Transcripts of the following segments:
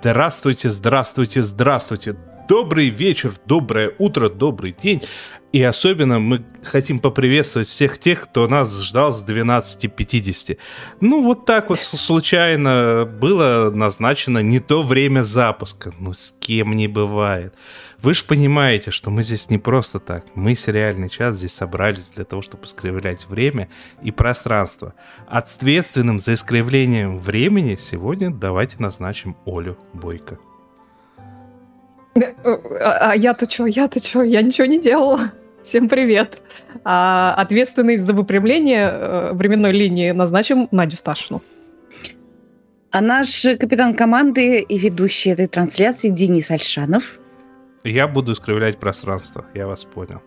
Здравствуйте, здравствуйте, здравствуйте. Добрый вечер, доброе утро, добрый день. И особенно мы хотим поприветствовать всех тех, кто нас ждал с 12.50. Ну, вот так вот случайно было назначено не то время запуска. Ну, с кем не бывает. Вы же понимаете, что мы здесь не просто так. Мы, сериальный час, здесь собрались для того, чтобы искривлять время и пространство. Ответственным за искривлением времени сегодня давайте назначим Олю Бойко. А, а я-то что, я-то что, я ничего не делала. Всем привет. А, ответственный за выпрямление э, временной линии назначим Надю Сташину. А наш капитан команды и ведущий этой трансляции Денис Альшанов. Я буду искривлять пространство, я вас понял.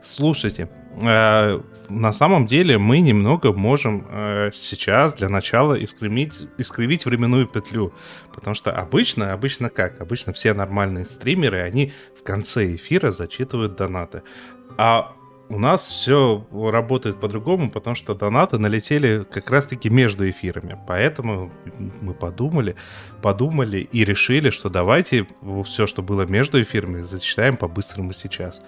Слушайте, э, на самом деле мы немного можем э, сейчас для начала искривить, искривить временную петлю. Потому что обычно, обычно как? Обычно все нормальные стримеры, они в конце эфира зачитывают донаты. А у нас все работает по-другому, потому что донаты налетели как раз-таки между эфирами. Поэтому мы подумали, подумали и решили, что давайте все, что было между эфирами, зачитаем по-быстрому сейчас.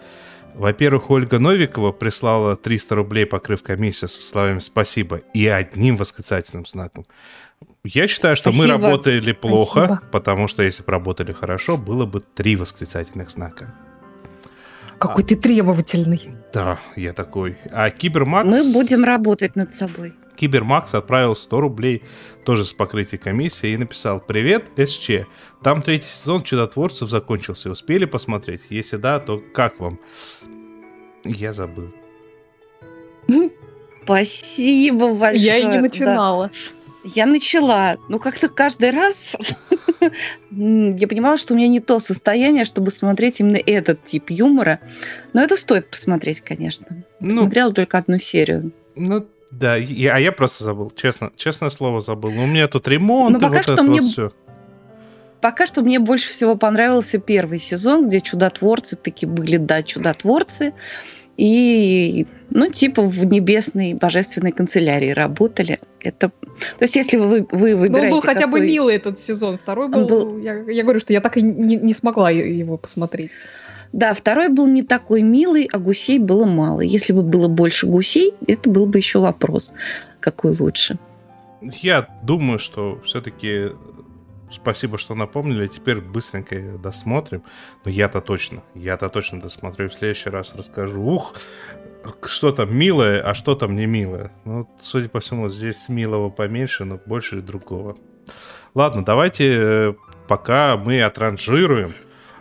Во-первых, Ольга Новикова прислала 300 рублей, покрыв комиссию со словами «спасибо» и одним восклицательным знаком. Я считаю, что Спасибо. мы работали плохо, Спасибо. потому что если бы работали хорошо, было бы три восклицательных знака. Какой а, ты требовательный. Да, я такой. А Кибермакс... Мы будем работать над собой. Кибермакс отправил 100 рублей тоже с покрытия комиссии и написал «Привет, СЧ. Там третий сезон Чудотворцев закончился. Успели посмотреть? Если да, то как вам?» Я забыл. Спасибо большое. Я и не начинала. Да. Я начала. Ну, как-то каждый раз я понимала, что у меня не то состояние, чтобы смотреть именно этот тип юмора. Но это стоит посмотреть, конечно. Ну, Смотрела только одну серию. Ну, да, я, а я просто забыл, честно, честное слово забыл. У меня тут ремонт, Но пока вот что это мне... вот все. Пока что мне больше всего понравился первый сезон, где чудотворцы таки были, да, чудотворцы. И, ну, типа в небесной божественной канцелярии работали. Это, то есть, если вы, вы выбираете... Ну, был хотя какой... бы милый этот сезон. Второй был... был... Я, я говорю, что я так и не, не смогла его посмотреть. Да, второй был не такой милый, а гусей было мало. Если бы было больше гусей, это был бы еще вопрос, какой лучше. Я думаю, что все-таки спасибо, что напомнили. Теперь быстренько досмотрим. Но я-то точно, я-то точно досмотрю. В следующий раз расскажу. Ух, что там милое, а что там не милое. Ну, судя по всему, здесь милого поменьше, но больше другого. Ладно, давайте э, пока мы отранжируем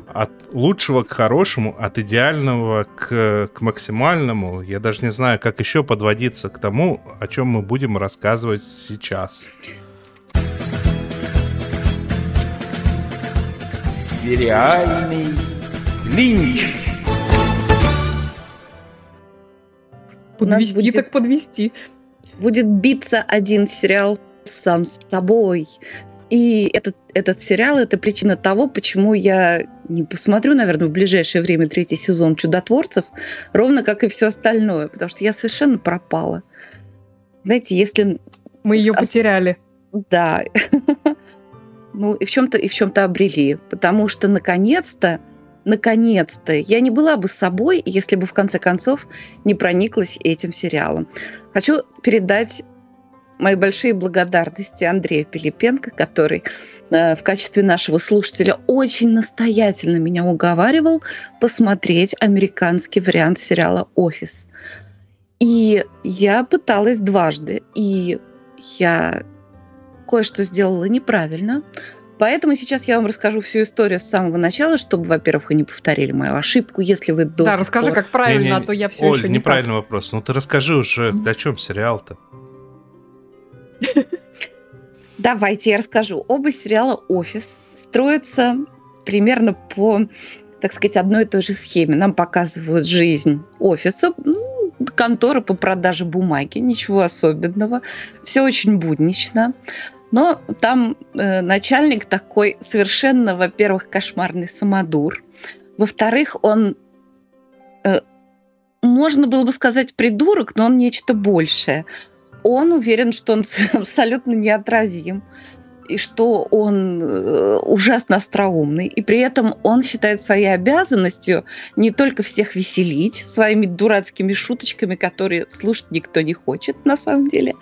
от лучшего к хорошему, от идеального к, к максимальному. Я даже не знаю, как еще подводиться к тому, о чем мы будем рассказывать сейчас. Сериальный клинч. Подвести будет, так подвести. Будет биться один сериал сам с собой. И этот, этот сериал – это причина того, почему я не посмотрю, наверное, в ближайшее время третий сезон «Чудотворцев», ровно как и все остальное, потому что я совершенно пропала. Знаете, если... Мы ее потеряли. Да. Ну, и в чем-то и в чем-то обрели, потому что наконец-то, наконец-то я не была бы собой, если бы в конце концов не прониклась этим сериалом. Хочу передать мои большие благодарности Андрею Пилипенко, который э, в качестве нашего слушателя очень настоятельно меня уговаривал посмотреть американский вариант сериала «Офис». И я пыталась дважды, и я кое-что сделала неправильно. Поэтому сейчас я вам расскажу всю историю с самого начала, чтобы, во-первых, вы не повторили мою ошибку, если вы до Да, расскажи, пор... как правильно, не, не, а то я все Оль, еще не неправильный так. вопрос. Ну ты расскажи уже, mm-hmm. о чем сериал-то? Давайте я расскажу. Оба сериала «Офис» строятся примерно по, так сказать, одной и той же схеме. Нам показывают жизнь офиса, ну, контора по продаже бумаги, ничего особенного. Все очень буднично. Но там э, начальник такой совершенно, во-первых, кошмарный самодур. Во-вторых, он, э, можно было бы сказать, придурок, но он нечто большее. Он уверен, что он абсолютно неотразим и что он э, ужасно остроумный, и при этом он считает своей обязанностью не только всех веселить своими дурацкими шуточками, которые слушать никто не хочет на самом деле,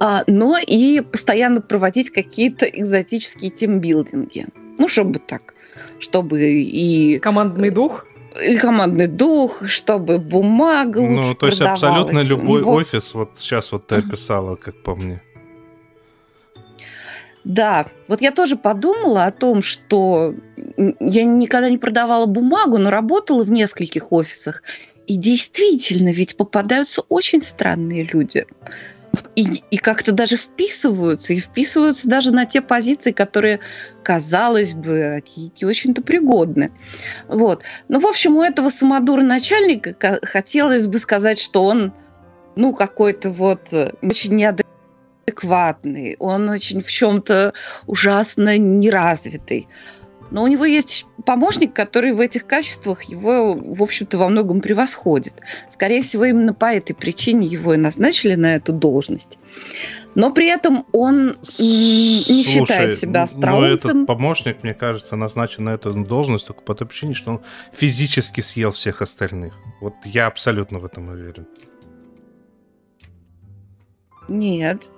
а, но и постоянно проводить какие-то экзотические тимбилдинги. Ну, чтобы так, чтобы и... Командный дух? и командный дух, чтобы бумага лучше Ну, то есть абсолютно любой вот. офис, вот сейчас вот ты описала, как по мне. Да, вот я тоже подумала о том, что я никогда не продавала бумагу, но работала в нескольких офисах. И действительно, ведь попадаются очень странные люди. И, и как-то даже вписываются, и вписываются даже на те позиции, которые, казалось бы, не очень-то пригодны. Вот. Ну, в общем, у этого самодура начальника хотелось бы сказать, что он, ну, какой-то вот э, очень неадекватный адекватный, он очень в чем-то ужасно неразвитый. Но у него есть помощник, который в этих качествах его, в общем-то, во многом превосходит. Скорее всего, именно по этой причине его и назначили на эту должность. Но при этом он Слушай, не считает себя остроумцем. Но этот помощник, мне кажется, назначен на эту должность только по той причине, что он физически съел всех остальных. Вот я абсолютно в этом уверен. Нет.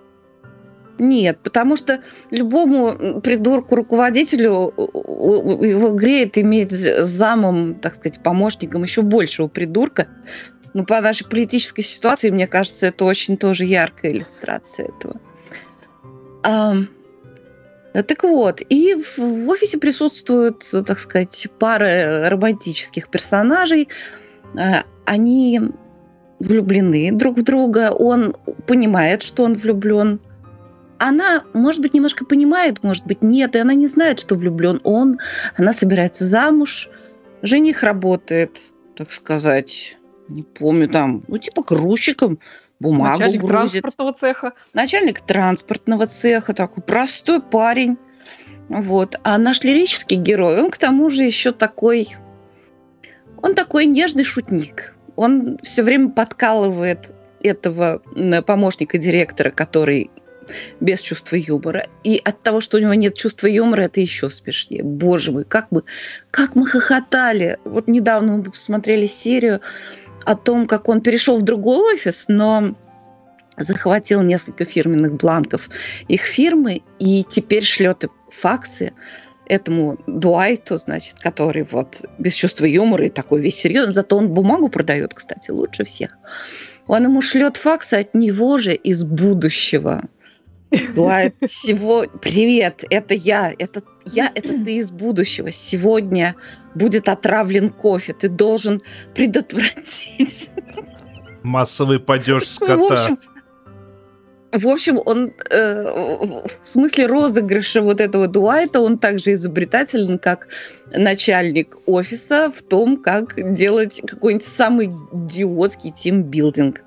Нет, потому что любому придурку-руководителю его греет иметь замом, так сказать, помощником еще большего придурка. Но по нашей политической ситуации, мне кажется, это очень тоже яркая иллюстрация этого. А, так вот, и в офисе присутствуют, так сказать, пара романтических персонажей. А, они влюблены друг в друга, он понимает, что он влюблен она, может быть, немножко понимает, может быть, нет, и она не знает, что влюблен он. Она собирается замуж. Жених работает, так сказать, не помню, там, ну, типа грузчиком, бумагу Начальник грузит. транспортного цеха. Начальник транспортного цеха, такой простой парень. Вот. А наш лирический герой, он к тому же еще такой... Он такой нежный шутник. Он все время подкалывает этого помощника директора, который без чувства юмора. И от того, что у него нет чувства юмора, это еще смешнее. Боже мой, как мы, как мы хохотали. Вот недавно мы посмотрели серию о том, как он перешел в другой офис, но захватил несколько фирменных бланков их фирмы и теперь шлет факсы этому Дуайту, значит, который вот без чувства юмора и такой весь серьезный, зато он бумагу продает, кстати, лучше всех. Он ему шлет факсы от него же из будущего. Дуайт, всего привет, это я, это я, это ты из будущего. Сегодня будет отравлен кофе, ты должен предотвратить. Массовый падеж скота. Ну, в общем, в общем, он э, в смысле розыгрыша вот этого Дуайта, он также изобретателен, как начальник офиса в том, как делать какой-нибудь самый идиотский тимбилдинг.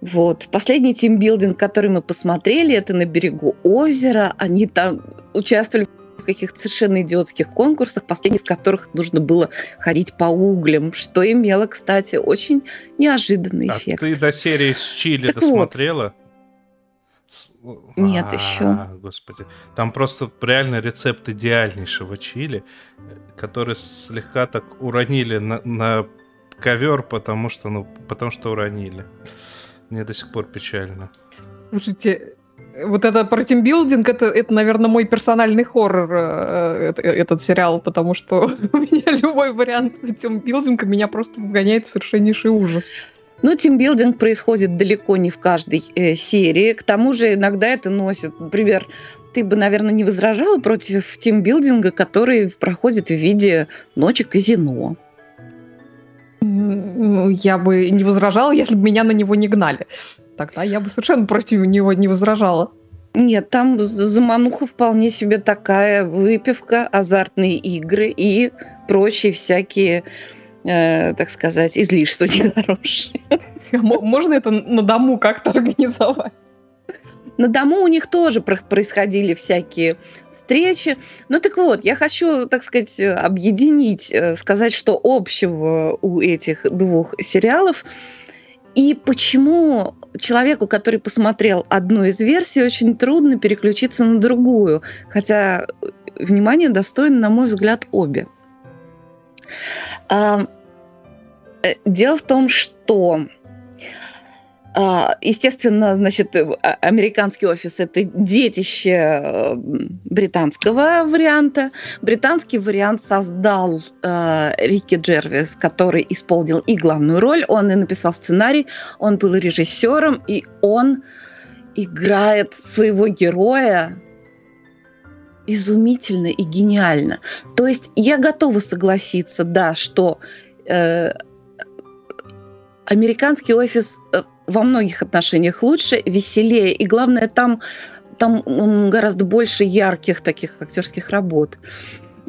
Вот. Последний тимбилдинг, который мы посмотрели, это на берегу озера. Они там участвовали в каких-то совершенно идиотских конкурсах, последний из которых нужно было ходить по углям, что имело, кстати, очень неожиданный а эффект. ты до серии с Чили так досмотрела? Вот. Нет, а, еще. Господи. Там просто реально рецепт идеальнейшего чили, который слегка так уронили на, на ковер, потому что, ну, потому что уронили. Мне до сих пор печально. Слушайте, вот это про тимбилдинг, это, это, наверное, мой персональный хоррор, э, э, этот сериал, потому что у меня любой вариант тимбилдинга меня просто вгоняет в совершеннейший ужас. Ну, тимбилдинг происходит далеко не в каждой э, серии. К тому же иногда это носит, например, ты бы, наверное, не возражала против тимбилдинга, который проходит в виде ночи казино. Ну, я бы не возражала, если бы меня на него не гнали. Тогда я бы совершенно против него не возражала. Нет, там замануха вполне себе такая выпивка, азартные игры и прочие всякие, э, так сказать, излишества нехорошие. Можно это на дому как-то организовать? На дому у них тоже происходили всякие встречи. Ну так вот, я хочу, так сказать, объединить, э, сказать, что общего у этих двух сериалов. И почему человеку, который посмотрел одну из версий, очень трудно переключиться на другую. Хотя внимание достойны, на мой взгляд, обе. Э, дело в том, что естественно, значит, э, а, американский офис – это детище э, британского варианта. Британский вариант создал э, Рики Джервис, который исполнил и главную роль, он и написал сценарий, он был режиссером, и он играет своего героя изумительно и гениально. То есть я готова согласиться, да, что э, американский офис э, во многих отношениях лучше, веселее, и главное, там, там гораздо больше ярких таких актерских работ.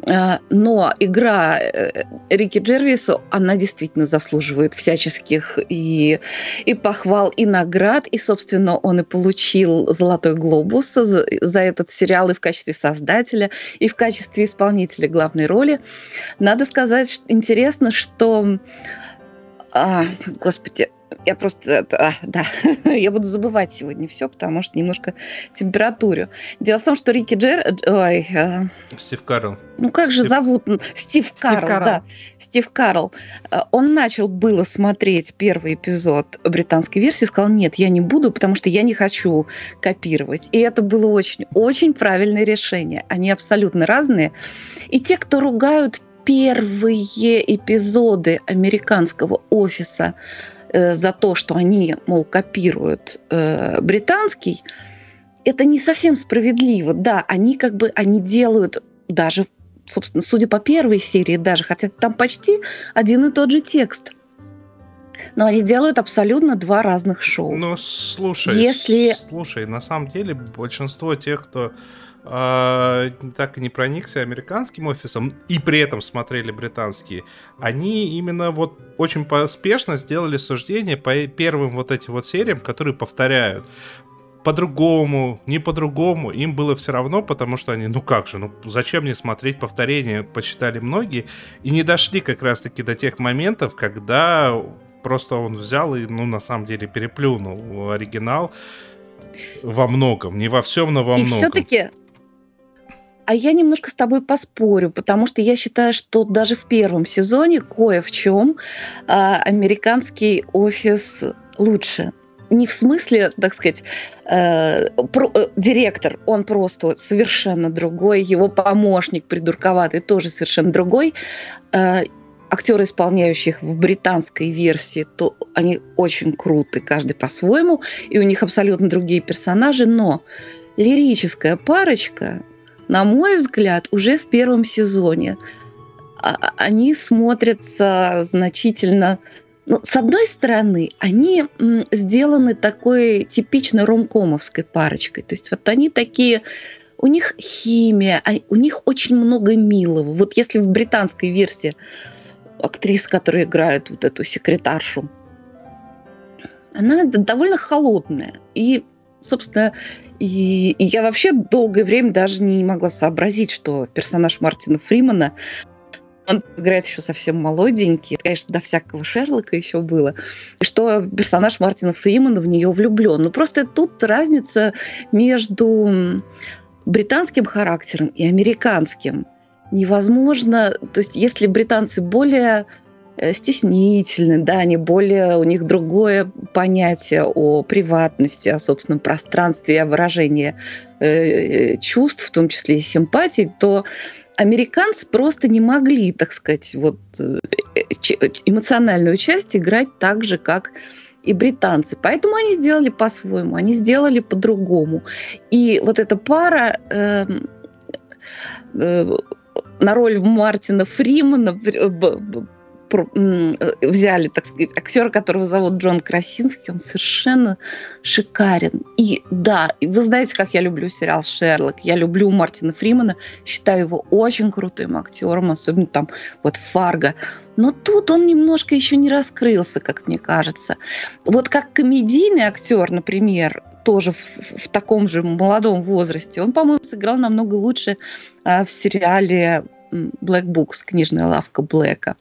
Э, но игра э, Рики Джервиса, она действительно заслуживает всяческих и, и похвал, и наград. И, собственно, он и получил «Золотой глобус» за, за этот сериал и в качестве создателя, и в качестве исполнителя главной роли. Надо сказать, что интересно, что... А, господи, я просто, а, да, я буду забывать сегодня все, потому что немножко температурю. Дело в том, что Рики Джер... Ой, а... Стив Карл. Ну как Стив... же зовут? Стив, Стив Карл, Карл, да. Стив Карл. А, он начал было смотреть первый эпизод британской версии, сказал, нет, я не буду, потому что я не хочу копировать. И это было очень, очень правильное решение. Они абсолютно разные. И те, кто ругают первые эпизоды американского офиса Э, за то, что они, мол, копируют э, британский, это не совсем справедливо. Да, они как бы, они делают даже, собственно, судя по первой серии даже, хотя там почти один и тот же текст. Но они делают абсолютно два разных шоу. Ну, слушай, Если... слушай, на самом деле большинство тех, кто э, так и не проникся американским офисом и при этом смотрели британские, они именно вот очень поспешно сделали суждение по первым вот этим вот сериям, которые повторяют по-другому, не по-другому, им было все равно, потому что они, ну как же, ну зачем мне смотреть повторения, почитали многие, и не дошли как раз-таки до тех моментов, когда просто он взял и, ну, на самом деле переплюнул оригинал во многом, не во всем, но во и многом. все-таки а я немножко с тобой поспорю, потому что я считаю, что даже в первом сезоне кое в чем а, американский офис лучше. Не в смысле, так сказать, э, про, э, директор, он просто совершенно другой, его помощник придурковатый тоже совершенно другой. Э, актеры, исполняющих в британской версии, то они очень круты, каждый по-своему, и у них абсолютно другие персонажи, но лирическая парочка на мой взгляд, уже в первом сезоне. А, они смотрятся значительно... Ну, с одной стороны, они сделаны такой типично ромкомовской парочкой. То есть вот они такие у них химия, а, у них очень много милого. Вот если в британской версии актриса, которая играет вот эту секретаршу, она довольно холодная. И, собственно, и, и я вообще долгое время даже не могла сообразить, что персонаж Мартина Фримана он играет еще совсем молоденький. Конечно, до всякого Шерлока еще было. И что персонаж Мартина Фримана в нее влюблен. Но просто тут разница между британским характером и американским. Невозможно, то есть если британцы более стеснительны, да, они более, у них другое понятие о приватности, о собственном пространстве, о выражении э, чувств, в том числе и симпатий, то американцы просто не могли, так сказать, вот э, эмоциональную часть играть так же, как и британцы. Поэтому они сделали по-своему, они сделали по-другому. И вот эта пара э, э, на роль Мартина Фримана Э, взяли, так сказать, актера, которого зовут Джон Красинский, он совершенно шикарен. И да, вы знаете, как я люблю сериал «Шерлок», я люблю Мартина Фримана, считаю его очень крутым актером, особенно там вот «Фарго». Но тут он немножко еще не раскрылся, как мне кажется. Вот как комедийный актер, например, тоже в, в таком же молодом возрасте. Он, по-моему, сыграл намного лучше а, в сериале Black Books, книжная лавка Блэка.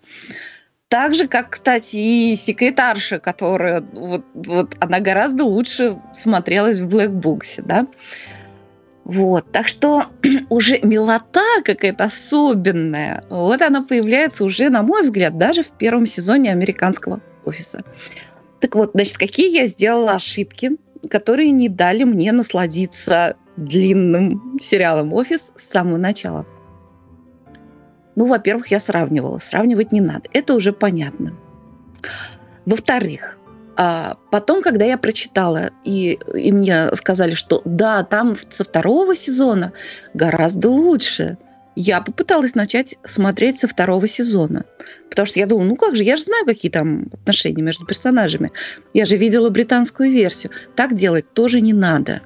Так же, как, кстати, и секретарша, которая вот, вот она гораздо лучше смотрелась в Black Books, да. Вот, так что уже милота какая-то особенная, вот она появляется уже, на мой взгляд, даже в первом сезоне американского офиса. Так вот, значит, какие я сделала ошибки, которые не дали мне насладиться длинным сериалом «Офис» с самого начала. Ну, во-первых, я сравнивала. Сравнивать не надо. Это уже понятно. Во-вторых, а потом, когда я прочитала, и, и мне сказали, что да, там со второго сезона гораздо лучше, я попыталась начать смотреть со второго сезона. Потому что я думала, ну как же, я же знаю, какие там отношения между персонажами. Я же видела британскую версию. Так делать тоже не надо.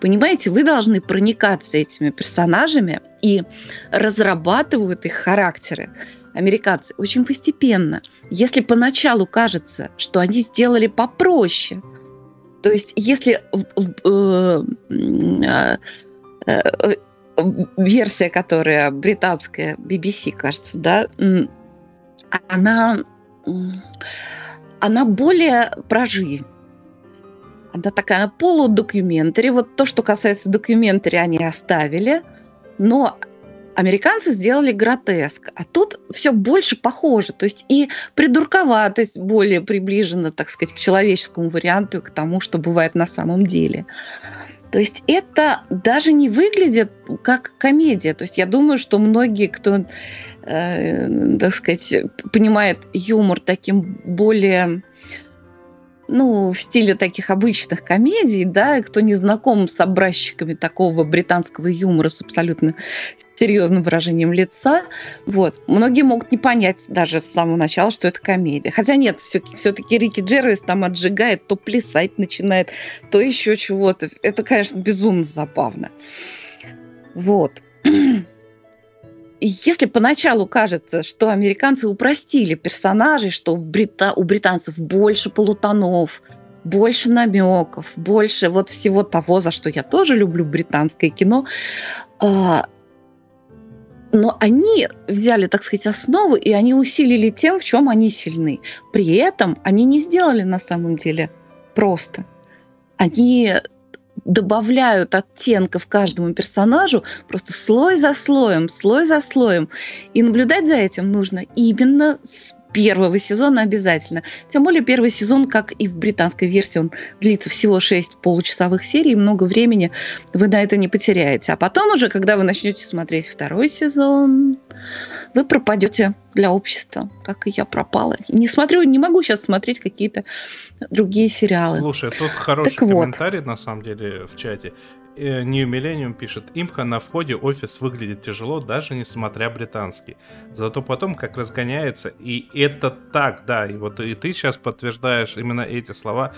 Понимаете, вы должны проникаться этими персонажами и разрабатывают их характеры американцы очень постепенно. Если поначалу кажется, что они сделали попроще, то есть если э, э, э, версия, которая британская, BBC, кажется, да, она, она более про жизнь. Она такая полудокументари. Вот то, что касается документари, они оставили. Но американцы сделали гротеск, а тут все больше похоже. То есть и придурковатость более приближена, так сказать, к человеческому варианту, к тому, что бывает на самом деле. То есть это даже не выглядит как комедия. То есть я думаю, что многие, кто, э, так сказать, понимает юмор таким более ну, в стиле таких обычных комедий, да, кто не знаком с образчиками такого британского юмора с абсолютно серьезным выражением лица, вот, многие могут не понять даже с самого начала, что это комедия. Хотя нет, все-таки Рики Джервис там отжигает, то плясать начинает, то еще чего-то. Это, конечно, безумно забавно. Вот. если поначалу кажется, что американцы упростили персонажей, что у, брита... у британцев больше полутонов, больше намеков, больше вот всего того, за что я тоже люблю британское кино, а, но они взяли, так сказать, основу, и они усилили тем, в чем они сильны. При этом они не сделали на самом деле просто. Они добавляют оттенков каждому персонажу просто слой за слоем, слой за слоем. И наблюдать за этим нужно именно с первого сезона обязательно. Тем более первый сезон, как и в британской версии, он длится всего 6 получасовых серий, много времени вы на это не потеряете. А потом уже, когда вы начнете смотреть второй сезон, вы пропадете для общества, как и я пропала. Не смотрю, не могу сейчас смотреть какие-то другие сериалы. Слушай, тут хороший так комментарий вот. на самом деле в чате. New Millennium пишет, имха на входе офис выглядит тяжело, даже несмотря британский. Зато потом как разгоняется, и это так, да, и вот и ты сейчас подтверждаешь именно эти слова.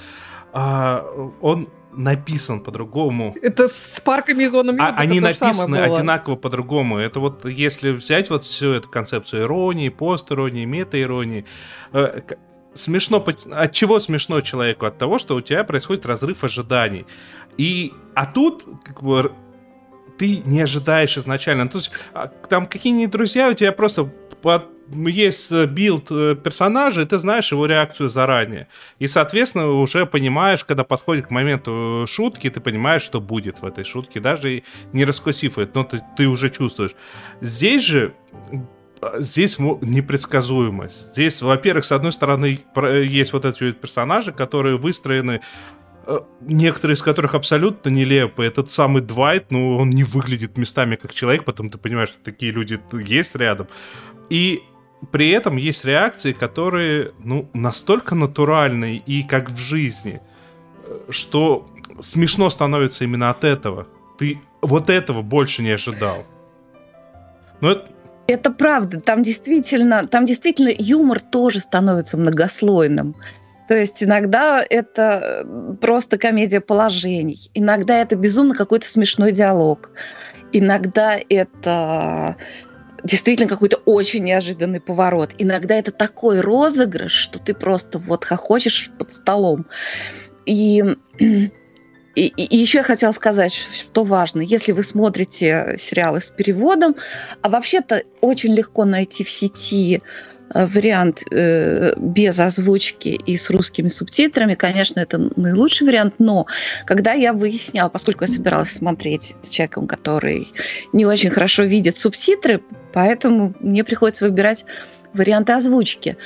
А, он написан по-другому. Это с парками и зонами. А, они написаны одинаково по-другому. Это вот если взять вот всю эту концепцию иронии, пост-иронии, мета-иронии, э, смешно, от чего смешно человеку? От того, что у тебя происходит разрыв ожиданий. И, а тут, как бы, ты не ожидаешь изначально. То есть, а, там какие-нибудь друзья у тебя просто под есть э, билд э, персонажа, и ты знаешь его реакцию заранее. И, соответственно, уже понимаешь, когда подходит к моменту шутки, ты понимаешь, что будет в этой шутке, даже не раскусив это, но ты, ты уже чувствуешь. Здесь же здесь непредсказуемость. Здесь, во-первых, с одной стороны, есть вот эти персонажи, которые выстроены э, некоторые из которых абсолютно нелепые. Этот самый Двайт, ну, он не выглядит местами как человек, потом ты понимаешь, что такие люди есть рядом. И при этом есть реакции, которые, ну, настолько натуральные и как в жизни, что смешно становится именно от этого. Ты вот этого больше не ожидал. Но это, это правда, там действительно, там действительно юмор тоже становится многослойным. То есть иногда это просто комедия положений, иногда это безумно какой-то смешной диалог, иногда это действительно какой-то очень неожиданный поворот. Иногда это такой розыгрыш, что ты просто вот хохочешь под столом. И и, и, и еще я хотела сказать, что важно, если вы смотрите сериалы с переводом, а вообще-то очень легко найти в сети э, вариант э, без озвучки и с русскими субтитрами, конечно, это наилучший вариант, но когда я выясняла, поскольку я собиралась смотреть с человеком, который не очень хорошо видит субтитры, поэтому мне приходится выбирать варианты озвучки.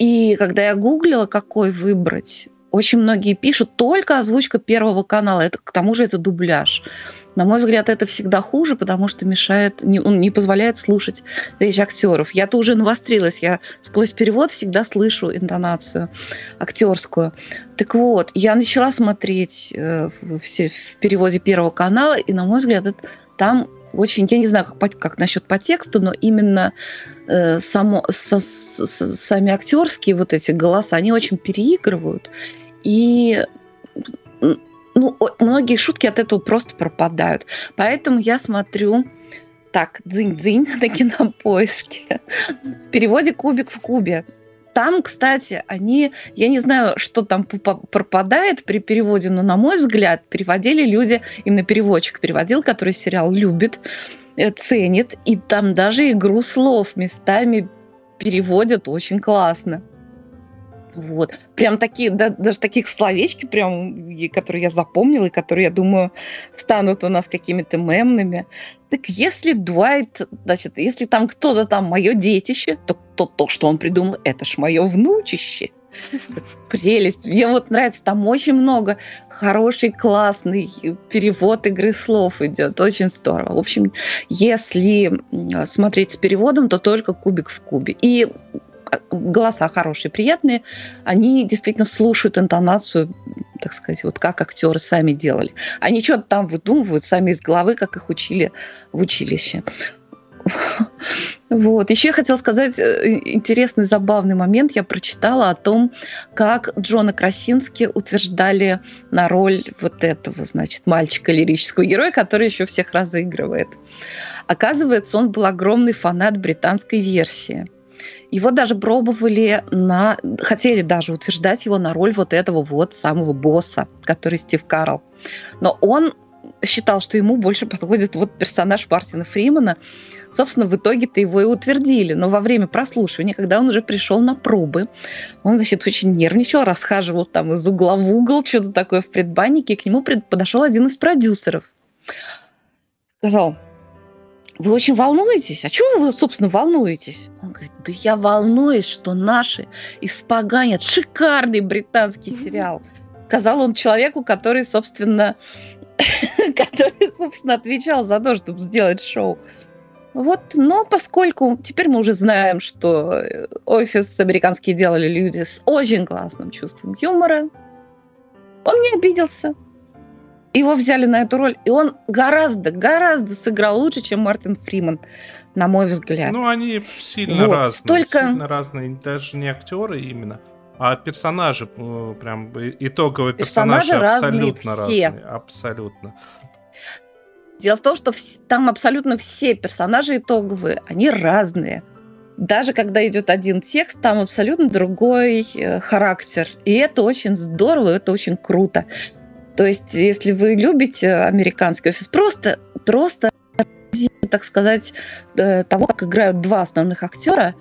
И когда я гуглила, какой выбрать, очень многие пишут только озвучка первого канала. Это, к тому же это дубляж. На мой взгляд, это всегда хуже, потому что мешает, не, он не позволяет слушать речь актеров. Я-то уже навострилась, я сквозь перевод всегда слышу интонацию актерскую. Так вот, я начала смотреть э, в, в переводе первого канала, и, на мой взгляд, это, там очень, я не знаю, как, как насчет по тексту, но именно э, само, со, с, сами актерские вот эти голоса, они очень переигрывают. И ну, многие шутки от этого просто пропадают. Поэтому я смотрю так, дзынь-дзынь на кинопоиске. В переводе «Кубик в кубе». Там, кстати, они, я не знаю, что там пропадает при переводе, но, на мой взгляд, переводили люди, именно переводчик переводил, который сериал любит, э, ценит, и там даже игру слов местами переводят очень классно. Вот. Прям такие, да, даже таких словечки, прям, которые я запомнила, и которые, я думаю, станут у нас какими-то мемными. Так если Дуайт, значит, если там кто-то там мое детище, то, то то, что он придумал, это ж мое внучище. Прелесть. Мне вот нравится, там очень много хороший, классный перевод игры слов идет. Очень здорово. В общем, если смотреть с переводом, то только кубик в кубе. И голоса хорошие, приятные, они действительно слушают интонацию, так сказать, вот как актеры сами делали. Они что-то там выдумывают сами из головы, как их учили в училище. Вот. Еще я хотела сказать э, интересный, забавный момент. Я прочитала о том, как Джона Красински утверждали на роль вот этого, значит, мальчика лирического героя, который еще всех разыгрывает. Оказывается, он был огромный фанат британской версии – его даже пробовали на... Хотели даже утверждать его на роль вот этого вот самого босса, который Стив Карл. Но он считал, что ему больше подходит вот персонаж Мартина Фримана. Собственно, в итоге-то его и утвердили. Но во время прослушивания, когда он уже пришел на пробы, он, значит, очень нервничал, расхаживал там из угла в угол, что-то такое в предбаннике, и к нему подошел один из продюсеров. Сказал, вы очень волнуетесь? А чего вы, собственно, волнуетесь? Говорит, да я волнуюсь, что наши испоганят шикарный британский сериал. Сказал он человеку, который, собственно, который, собственно, отвечал за то, чтобы сделать шоу. Вот, но поскольку теперь мы уже знаем, что э, офис американские делали люди с очень классным чувством юмора, он не обиделся его взяли на эту роль, и он гораздо, гораздо сыграл лучше, чем Мартин Фриман, на мой взгляд. Ну, они сильно вот, разные, столько... сильно разные, даже не актеры именно, а персонажи, э, прям итоговые персонажи, персонажи абсолютно разные, разные, абсолютно. Дело в том, что там абсолютно все персонажи итоговые, они разные. Даже когда идет один текст, там абсолютно другой э, характер. И это очень здорово, это очень круто. То есть, если вы любите американский офис, просто, просто, так сказать, э, того, как играют два основных актера,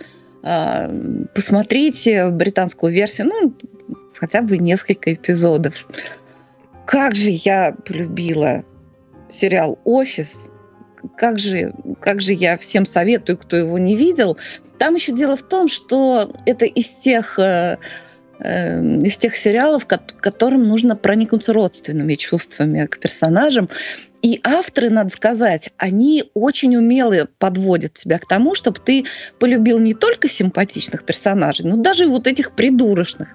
а, посмотрите британскую версию, ну, хотя бы несколько эпизодов. Как же я полюбила сериал «Офис», как же, как же я всем советую, кто его не видел. Там еще дело в том, что это из тех э, Эм, из тех сериалов, которым нужно проникнуться родственными чувствами к персонажам. И авторы, надо сказать, они очень умело подводят тебя к тому, чтобы ты полюбил не только симпатичных персонажей, но даже вот этих придурочных.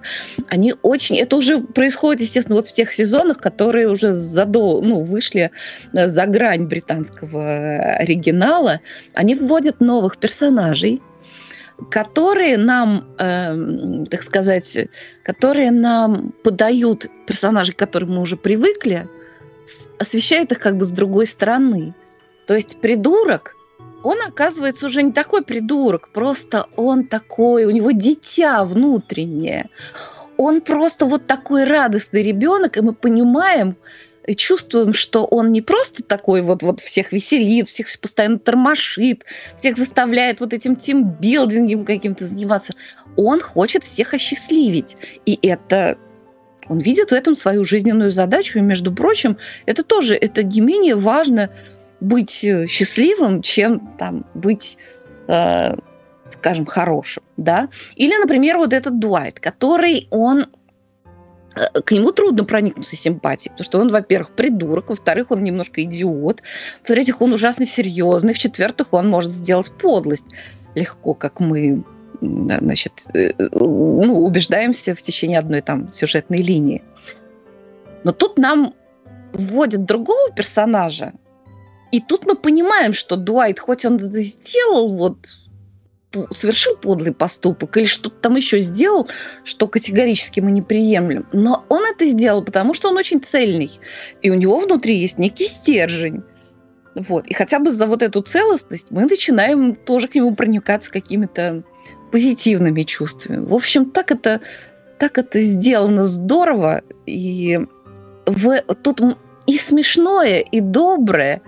Они очень... Это уже происходит, естественно, вот в тех сезонах, которые уже задо, ну, вышли э, за грань британского оригинала. Они вводят новых персонажей, которые нам, э, так сказать, которые нам подают персонажей, к которым мы уже привыкли, освещают их как бы с другой стороны. То есть придурок, он оказывается уже не такой придурок, просто он такой, у него дитя внутреннее. Он просто вот такой радостный ребенок, и мы понимаем, чувствуем, что он не просто такой вот, вот всех веселит, всех постоянно тормошит, всех заставляет вот этим тимбилдингом каким-то заниматься. Он хочет всех осчастливить. И это он видит в этом свою жизненную задачу, и, между прочим, это тоже, это не менее важно быть э, счастливым, чем там быть, э, скажем, хорошим, да. Или, например, вот этот Дуайт, который он э, к нему трудно проникнуться симпатией, потому что он, во-первых, придурок, во-вторых, он немножко идиот, в-третьих, он ужасно серьезный, в-четвертых, он может сделать подлость легко, как мы значит, э, ну, убеждаемся в течение одной там сюжетной линии. Но тут нам вводят другого персонажа, и тут мы понимаем, что Дуайт, хоть он это сделал, вот совершил подлый поступок или что-то там еще сделал, что категорически мы не приемлем. Но он это сделал, потому что он очень цельный. И у него внутри есть некий стержень. Вот. И хотя бы за вот эту целостность мы начинаем тоже к нему проникаться какими-то позитивными чувствами. В общем, так это, так это сделано здорово. И в, тут и смешное, и доброе,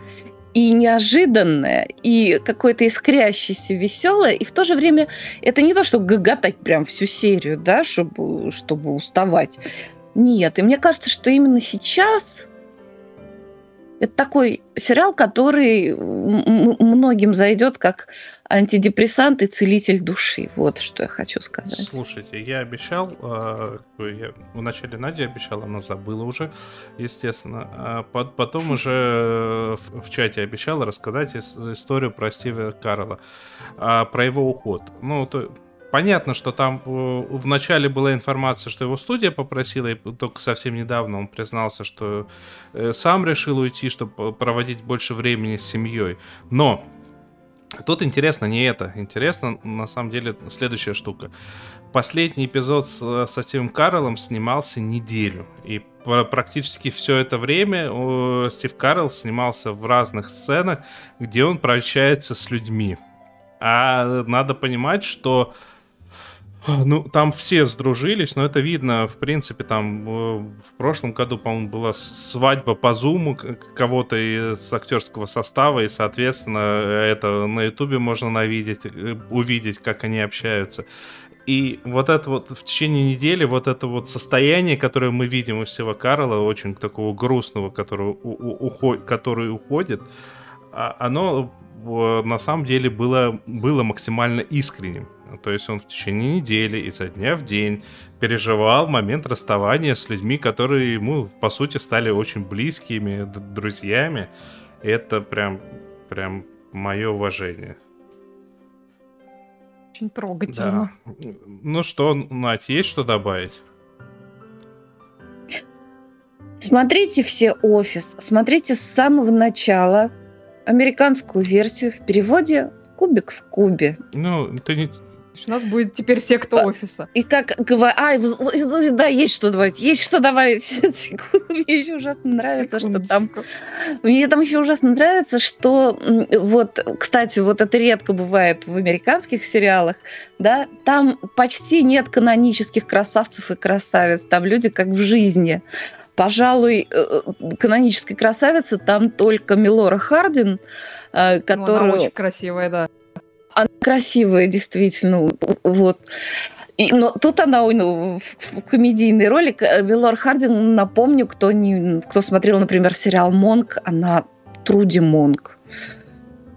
и неожиданное, и какое-то искрящееся, веселое, и в то же время это не то, чтобы гоготать прям всю серию, да, чтобы, чтобы уставать. Нет, и мне кажется, что именно сейчас это такой сериал, который многим зайдет как антидепрессант и целитель души. Вот что я хочу сказать. Слушайте, я обещал, э, я, вначале Надя обещала, она забыла уже, естественно. А потом уже в, в чате обещала рассказать историю про Стива Карла, а, про его уход. Ну, то, Понятно, что там э, в начале была информация, что его студия попросила, и только совсем недавно он признался, что э, сам решил уйти, чтобы проводить больше времени с семьей. Но Тут интересно не это. Интересно, на самом деле, следующая штука. Последний эпизод с, со Стивом Карлом снимался неделю. И практически все это время Стив Карл снимался в разных сценах, где он прощается с людьми. А надо понимать, что ну, там все сдружились, но это видно, в принципе, там э, в прошлом году, по-моему, была свадьба по зуму кого-то из актерского состава, и, соответственно, это на ютубе можно навидеть, э, увидеть, как они общаются. И вот это вот в течение недели, вот это вот состояние, которое мы видим у Стива Карла, очень такого грустного, который, у, уход, который уходит, а, оно на самом деле было, было максимально искренним. То есть он в течение недели, изо дня в день переживал момент расставания с людьми, которые ему, по сути, стали очень близкими, друзьями. Это прям, прям мое уважение. Очень трогательно. Да. Ну что, Надь, есть что добавить? Смотрите все офис, смотрите с самого начала американскую версию в переводе кубик в кубе. Ну, ты не, у нас будет теперь секта офиса. И как говорят, а, да, есть что добавить, есть что добавить. Мне еще ужасно нравится, что там... Мне там еще ужасно нравится, что вот, кстати, вот это редко бывает в американских сериалах, да, там почти нет канонических красавцев и красавиц, там люди как в жизни. Пожалуй, э, э, канонической красавицы там только Милора Хардин, которая... Ну, она очень красивая, да. Она красивая, действительно. Вот. И, но тут она ну, в комедийный ролик. Белор Хардин, напомню, кто, не, кто смотрел, например, сериал «Монк», она Труди Монк.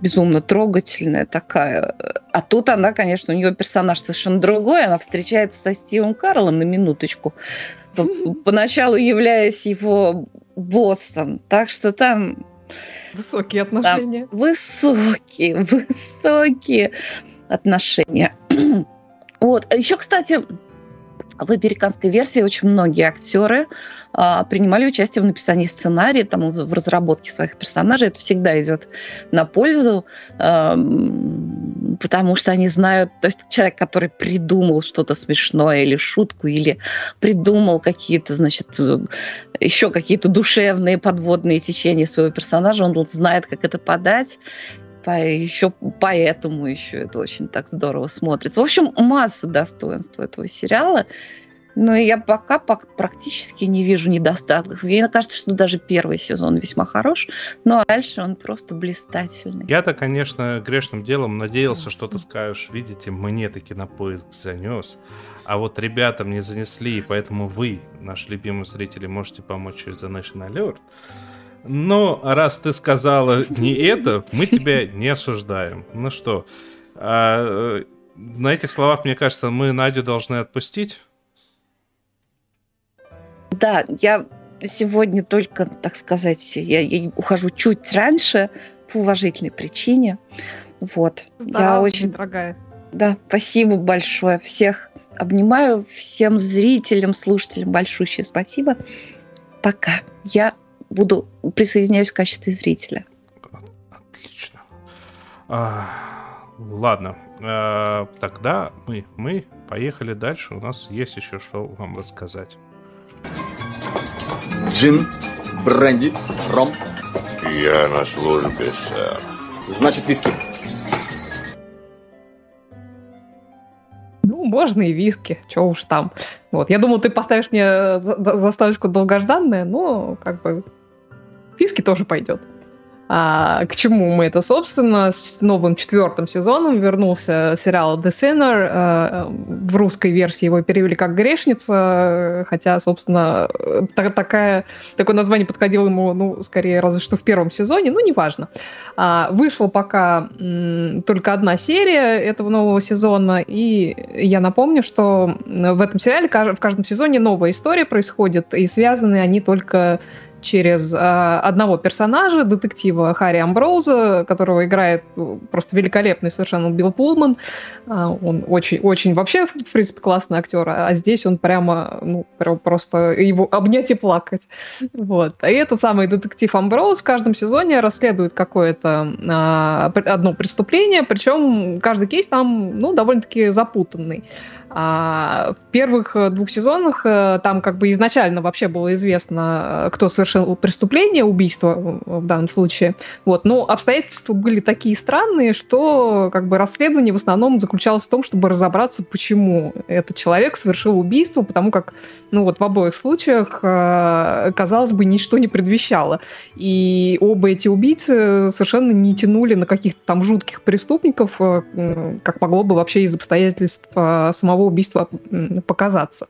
Безумно трогательная такая. А тут она, конечно, у нее персонаж совершенно другой. Она встречается со Стивом Карлом на минуточку, поначалу являясь его боссом. Так что там Высокие отношения. Да, высокие, высокие отношения. вот. А Еще, кстати, в американской версии очень многие актеры а, принимали участие в написании сценария, там, в разработке своих персонажей. Это всегда идет на пользу, а, потому что они знают, то есть человек, который придумал что-то смешное или шутку, или придумал какие-то, значит, еще какие-то душевные подводные течения своего персонажа, он знает, как это подать, по, еще поэтому еще это очень так здорово смотрится. В общем, масса достоинств этого сериала. Но я пока, пока практически не вижу недостатков. Мне кажется, что даже первый сезон весьма хорош, но дальше он просто блистательный. Я-то, конечно, грешным делом надеялся, что ты скажешь, видите, мне таки на поиск занес, а вот ребятам не занесли, и поэтому вы, наши любимые зрители, можете помочь через The National Alert. Но раз ты сказала не это, мы тебя не осуждаем. Ну что, а, э, на этих словах, мне кажется, мы Надю должны отпустить. Да, я сегодня только, так сказать, я, я ухожу чуть раньше по уважительной причине. Вот. Здорово, я очень дорогая. Да, спасибо большое. Всех обнимаю, всем зрителям, слушателям большущее спасибо. Пока. Я буду присоединяюсь в качестве зрителя. Отлично. А, ладно, а, тогда мы, мы поехали дальше. У нас есть еще что вам рассказать. Джин, бренди, ром. Я на службе, сэр. Значит, виски. Ну, можно и виски, чего уж там. Вот, я думал, ты поставишь мне заставочку долгожданная, но как бы виски тоже пойдет. А, к чему мы это, собственно, с новым четвертым сезоном вернулся сериал The Sinner. А, в русской версии его перевели как «Грешница», хотя, собственно, та, такая, такое название подходило ему, ну, скорее, разве что в первом сезоне, ну, неважно. А, вышла пока только одна серия этого нового сезона, и я напомню, что в этом сериале в каждом сезоне новая история происходит, и связаны они только через э, одного персонажа, детектива Харри Амброуза, которого играет э, просто великолепный совершенно Билл Пулман. Э, он очень-очень вообще, в принципе, классный актер, а здесь он прямо, ну, просто его обнять и плакать. Вот. И этот самый детектив Амброуз в каждом сезоне расследует какое-то одно преступление, причем каждый кейс там, ну, довольно-таки запутанный. А в первых э, двух сезонах э, там как бы изначально вообще было известно, э, кто совершил преступление, убийство в данном случае. Вот. Но обстоятельства были такие странные, что как бы расследование в основном заключалось в том, чтобы разобраться, почему этот человек совершил убийство, потому как ну вот в обоих случаях, казалось бы, ничто не предвещало. И оба эти убийцы совершенно не тянули на каких-то там жутких преступников, как могло бы вообще из обстоятельств самого самого убийства показаться.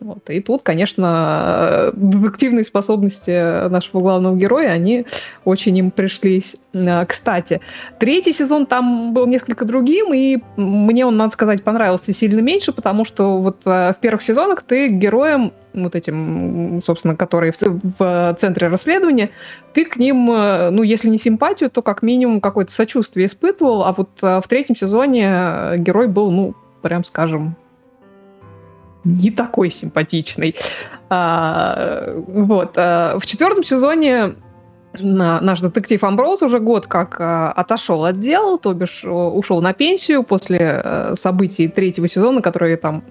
Вот. И тут, конечно, детективные способности нашего главного героя, они очень им пришлись э, кстати. Третий сезон там был несколько другим, и мне он, надо сказать, понравился сильно меньше, потому что вот э, в первых сезонах ты героем вот этим, собственно, которые в, в центре расследования, ты к ним, э, ну, если не симпатию, то как минимум какое-то сочувствие испытывал, а вот в третьем сезоне герой был, ну, прям скажем, не такой симпатичный. А, вот. А, в четвертом сезоне наш детектив Амброуз уже год как э, отошел от дел, то бишь ушел на пенсию после э, событий третьего сезона, которые там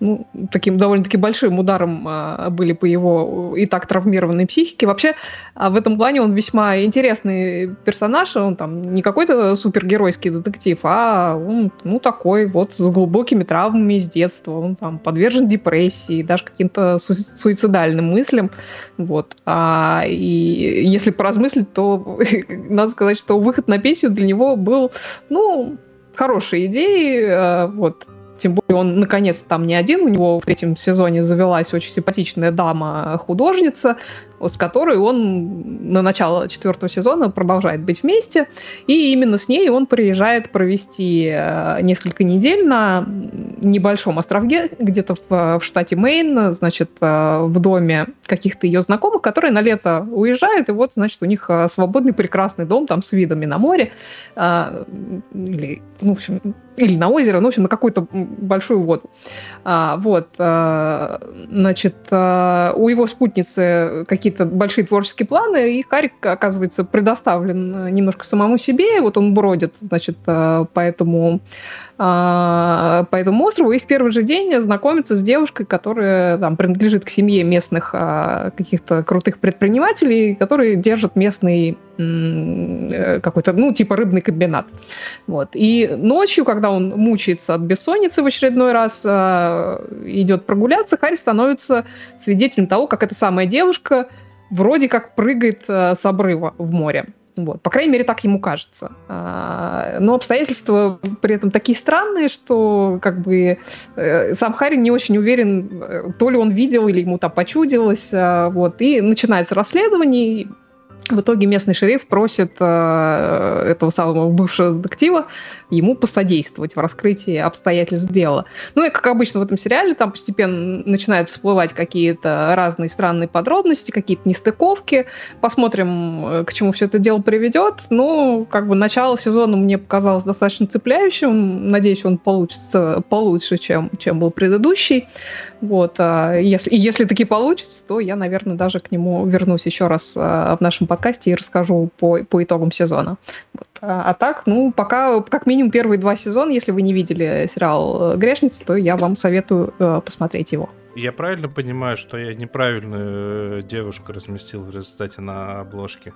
ну, таким довольно-таки большим ударом э, были по его и так травмированной психике. Вообще э, в этом плане он весьма интересный персонаж, он там не какой-то супергеройский детектив, а он ну, такой вот с глубокими травмами из детства, он там подвержен депрессии, даже каким-то су- суицидальным мыслям. Вот. А, и если про поразмыслить, то надо сказать, что выход на пенсию для него был, ну, хорошей идеей. Э, вот. Тем более он, наконец, там не один. У него в третьем сезоне завелась очень симпатичная дама-художница, с которой он на начало четвертого сезона продолжает быть вместе. И именно с ней он приезжает провести э, несколько недель на небольшом островке, где-то в, в штате Мейн, значит, э, в доме каких-то ее знакомых, которые на лето уезжают, и вот, значит, у них э, свободный прекрасный дом там с видами на море, или, ну, в общем, или на озеро, ну, в общем, на какую-то большую воду. А, вот, значит, у его спутницы какие-то большие творческие планы, и Харик, оказывается, предоставлен немножко самому себе, вот он бродит, значит, а, по этому по этому острову и в первый же день знакомится с девушкой, которая там, принадлежит к семье местных а, каких-то крутых предпринимателей, которые держат местный э, какой-то, ну, типа рыбный комбинат. Вот. И ночью, когда он мучается от бессонницы в очередной раз, э, идет прогуляться, Харри становится свидетелем того, как эта самая девушка вроде как прыгает с обрыва в море. Вот. По крайней мере, так ему кажется. А, Но обстоятельства при этом такие странные, что как бы э, сам Харри не очень уверен, э, то ли он видел или ему там почудилось. а, Вот. И начинается расследование. В итоге местный шериф просит э, этого самого бывшего детектива ему посодействовать в раскрытии обстоятельств дела. Ну и, как обычно в этом сериале, там постепенно начинают всплывать какие-то разные странные подробности, какие-то нестыковки. Посмотрим, э, к чему все это дело приведет. Ну, как бы начало сезона мне показалось достаточно цепляющим. Надеюсь, он получится получше, чем, чем был предыдущий. Вот. а Если, и если таки получится, то я, наверное, даже к нему вернусь еще раз а, в нашем подкасте и расскажу по, по итогам сезона. Вот. А, а так, ну, пока как минимум первые два сезона, если вы не видели сериал э, «Грешница», то я вам советую э, посмотреть его. Я правильно понимаю, что я неправильную э, девушку разместил в результате на обложке?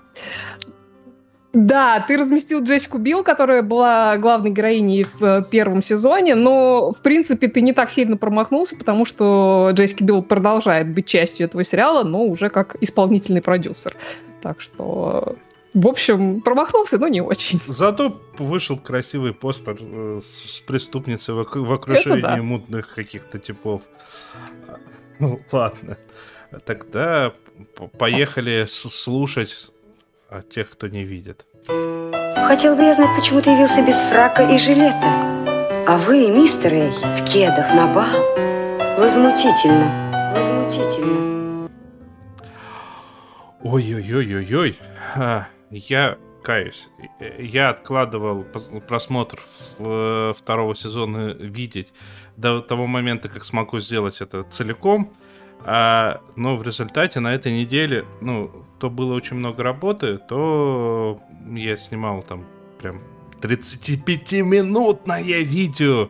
Да, ты разместил Джессику Билл, которая была главной героиней в э, первом сезоне, но, в принципе, ты не так сильно промахнулся, потому что Джессика Билл продолжает быть частью этого сериала, но уже как исполнительный продюсер. Так что, в общем, промахнулся, но не очень. Зато вышел красивый постер э, с преступницей в, в окружении да. мутных каких-то типов. Ну, ладно. Тогда поехали слушать а, тех, кто не видит. Хотел бы я знать, почему ты явился без фрака и жилета. А вы, мистер Эй, в кедах на бал. Возмутительно, возмутительно. Ой-ой-ой-ой-ой. А, Я каюсь. Э, Я откладывал просмотр в- второго сезона видеть до того момента, как смогу сделать это целиком. А, но в результате на этой неделе, ну, то было очень много работы, то я снимал там прям 35-минутное видео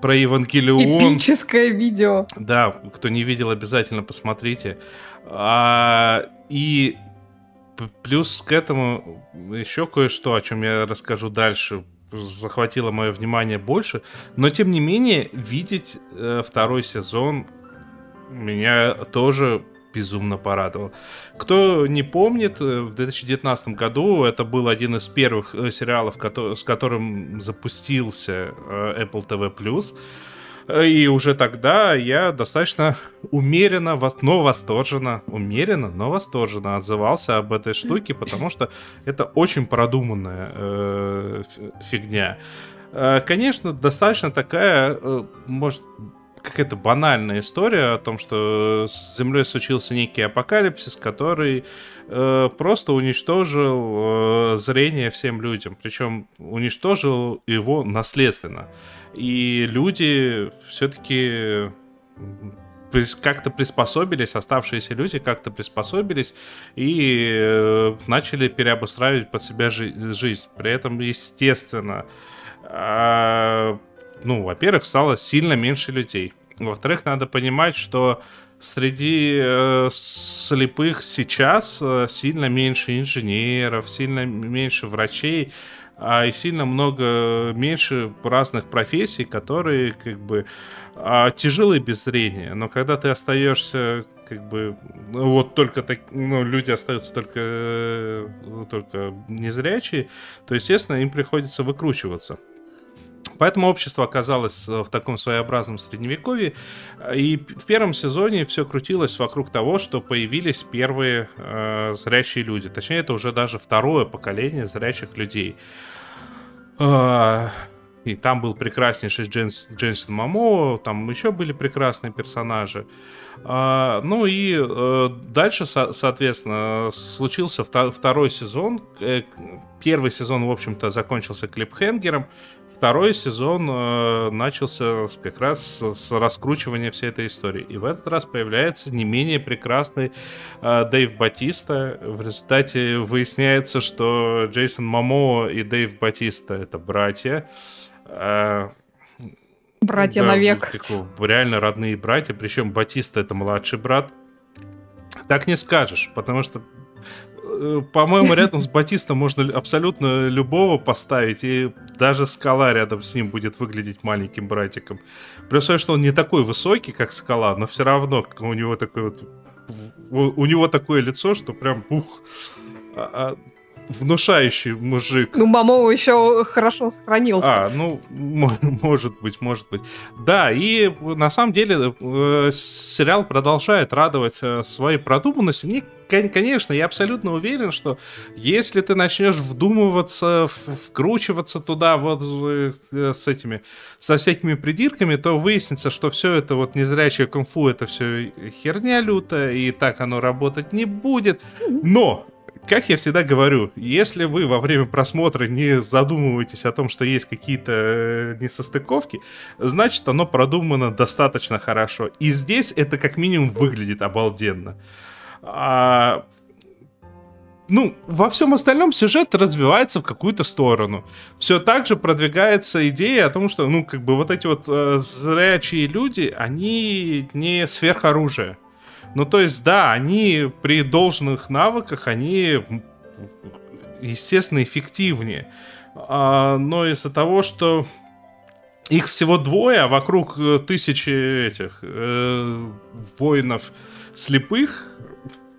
про Евангелион. Эпическое видео. Да, кто не видел, обязательно посмотрите. А, и плюс к этому еще кое-что, о чем я расскажу дальше, захватило мое внимание больше. Но тем не менее, видеть э, второй сезон меня тоже безумно порадовал. Кто не помнит, э, в 2019 году это был один из первых э, сериалов, с которым запустился э, Apple TV+. И уже тогда я достаточно умеренно, но восторженно, умеренно, но восторженно отзывался об этой штуке, потому что это очень продуманная э, фигня. Конечно, достаточно такая, может, какая-то банальная история о том, что с Землей случился некий апокалипсис, который э, просто уничтожил э, зрение всем людям. Причем уничтожил его наследственно. И люди все-таки как-то приспособились, оставшиеся люди как-то приспособились и э, начали переобустраивать под себя жи- жизнь. При этом, естественно, а, ну, во-первых, стало сильно меньше людей. Во-вторых, надо понимать, что среди э, слепых сейчас э, сильно меньше инженеров, сильно меньше врачей, а и сильно много меньше разных профессий, которые как бы а, тяжелые без зрения. Но когда ты остаешься как бы ну, вот только так, ну, люди остаются только, э, только незрячие, то, естественно, им приходится выкручиваться. Поэтому общество оказалось э, в таком своеобразном средневековье. И в первом сезоне все крутилось вокруг того, что появились первые э, зрячие люди. Точнее, это уже даже второе поколение зрячих людей. А, И там был прекраснейший Дженс, Мамо, там еще были прекрасные персонажи. Ну и э, дальше, со- соответственно, случился вто- второй сезон. Э, Первый сезон, в общем-то, закончился клипхенгером. Второй сезон э, начался как раз с, раскручивания всей этой истории. И в этот раз появляется не менее прекрасный Дэйв Батиста. В результате выясняется, что Джейсон Мамо и Дэйв Батиста это братья. Братья да, навек. реально родные братья. Причем Батиста это младший брат. Так не скажешь, потому что э, по-моему, рядом с Батистом можно абсолютно любого поставить, и даже скала рядом с ним будет выглядеть маленьким братиком. Условии, что он не такой высокий, как скала, но все равно у него такой вот у него такое лицо, что прям ух, а- а, внушающий мужик. Ну, Мамоу еще хорошо сохранился. А, ну, мо- может быть, может быть. Да, и на самом деле э, сериал продолжает радовать э, своей продуманностью. Не, кон- конечно, я абсолютно уверен, что если ты начнешь вдумываться, вкручиваться туда вот э, с этими, со всякими придирками, то выяснится, что все это вот незрячее кунг-фу, это все херня лютая, и так оно работать не будет. Но как я всегда говорю, если вы во время просмотра не задумываетесь о том, что есть какие-то э, несостыковки, значит оно продумано достаточно хорошо. И здесь это как минимум выглядит обалденно. А, ну, во всем остальном сюжет развивается в какую-то сторону. Все так же продвигается идея о том, что, ну, как бы вот эти вот э, зрячие люди, они не сверхоружие. Ну, то есть, да, они при должных навыках, они, естественно, эффективнее. А, но из-за того, что их всего двое, а вокруг э, тысячи этих э, воинов слепых,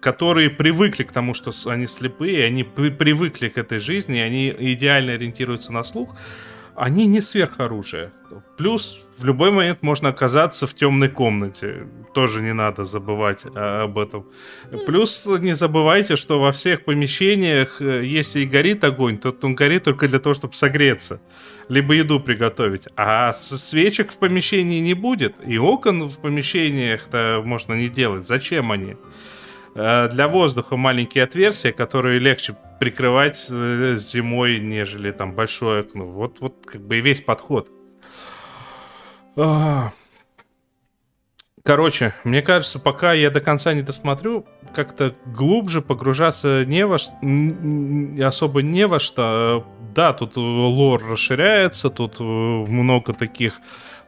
которые привыкли к тому, что они слепые, они при- привыкли к этой жизни, они идеально ориентируются на слух, они не сверхоружие. Плюс в любой момент можно оказаться в темной комнате. Тоже не надо забывать а, об этом. Плюс не забывайте, что во всех помещениях, э, если и горит огонь, то он горит только для того, чтобы согреться. Либо еду приготовить. А свечек в помещении не будет. И окон в помещениях-то можно не делать. Зачем они? Э, Для воздуха маленькие отверстия, которые легче прикрывать э, зимой, нежели там большое окно. Вот, вот как бы и весь подход. А. Короче, мне кажется, пока я до конца не досмотрю, как-то глубже погружаться не во н- особо не во что. Да, тут э, лор расширяется, тут э, много таких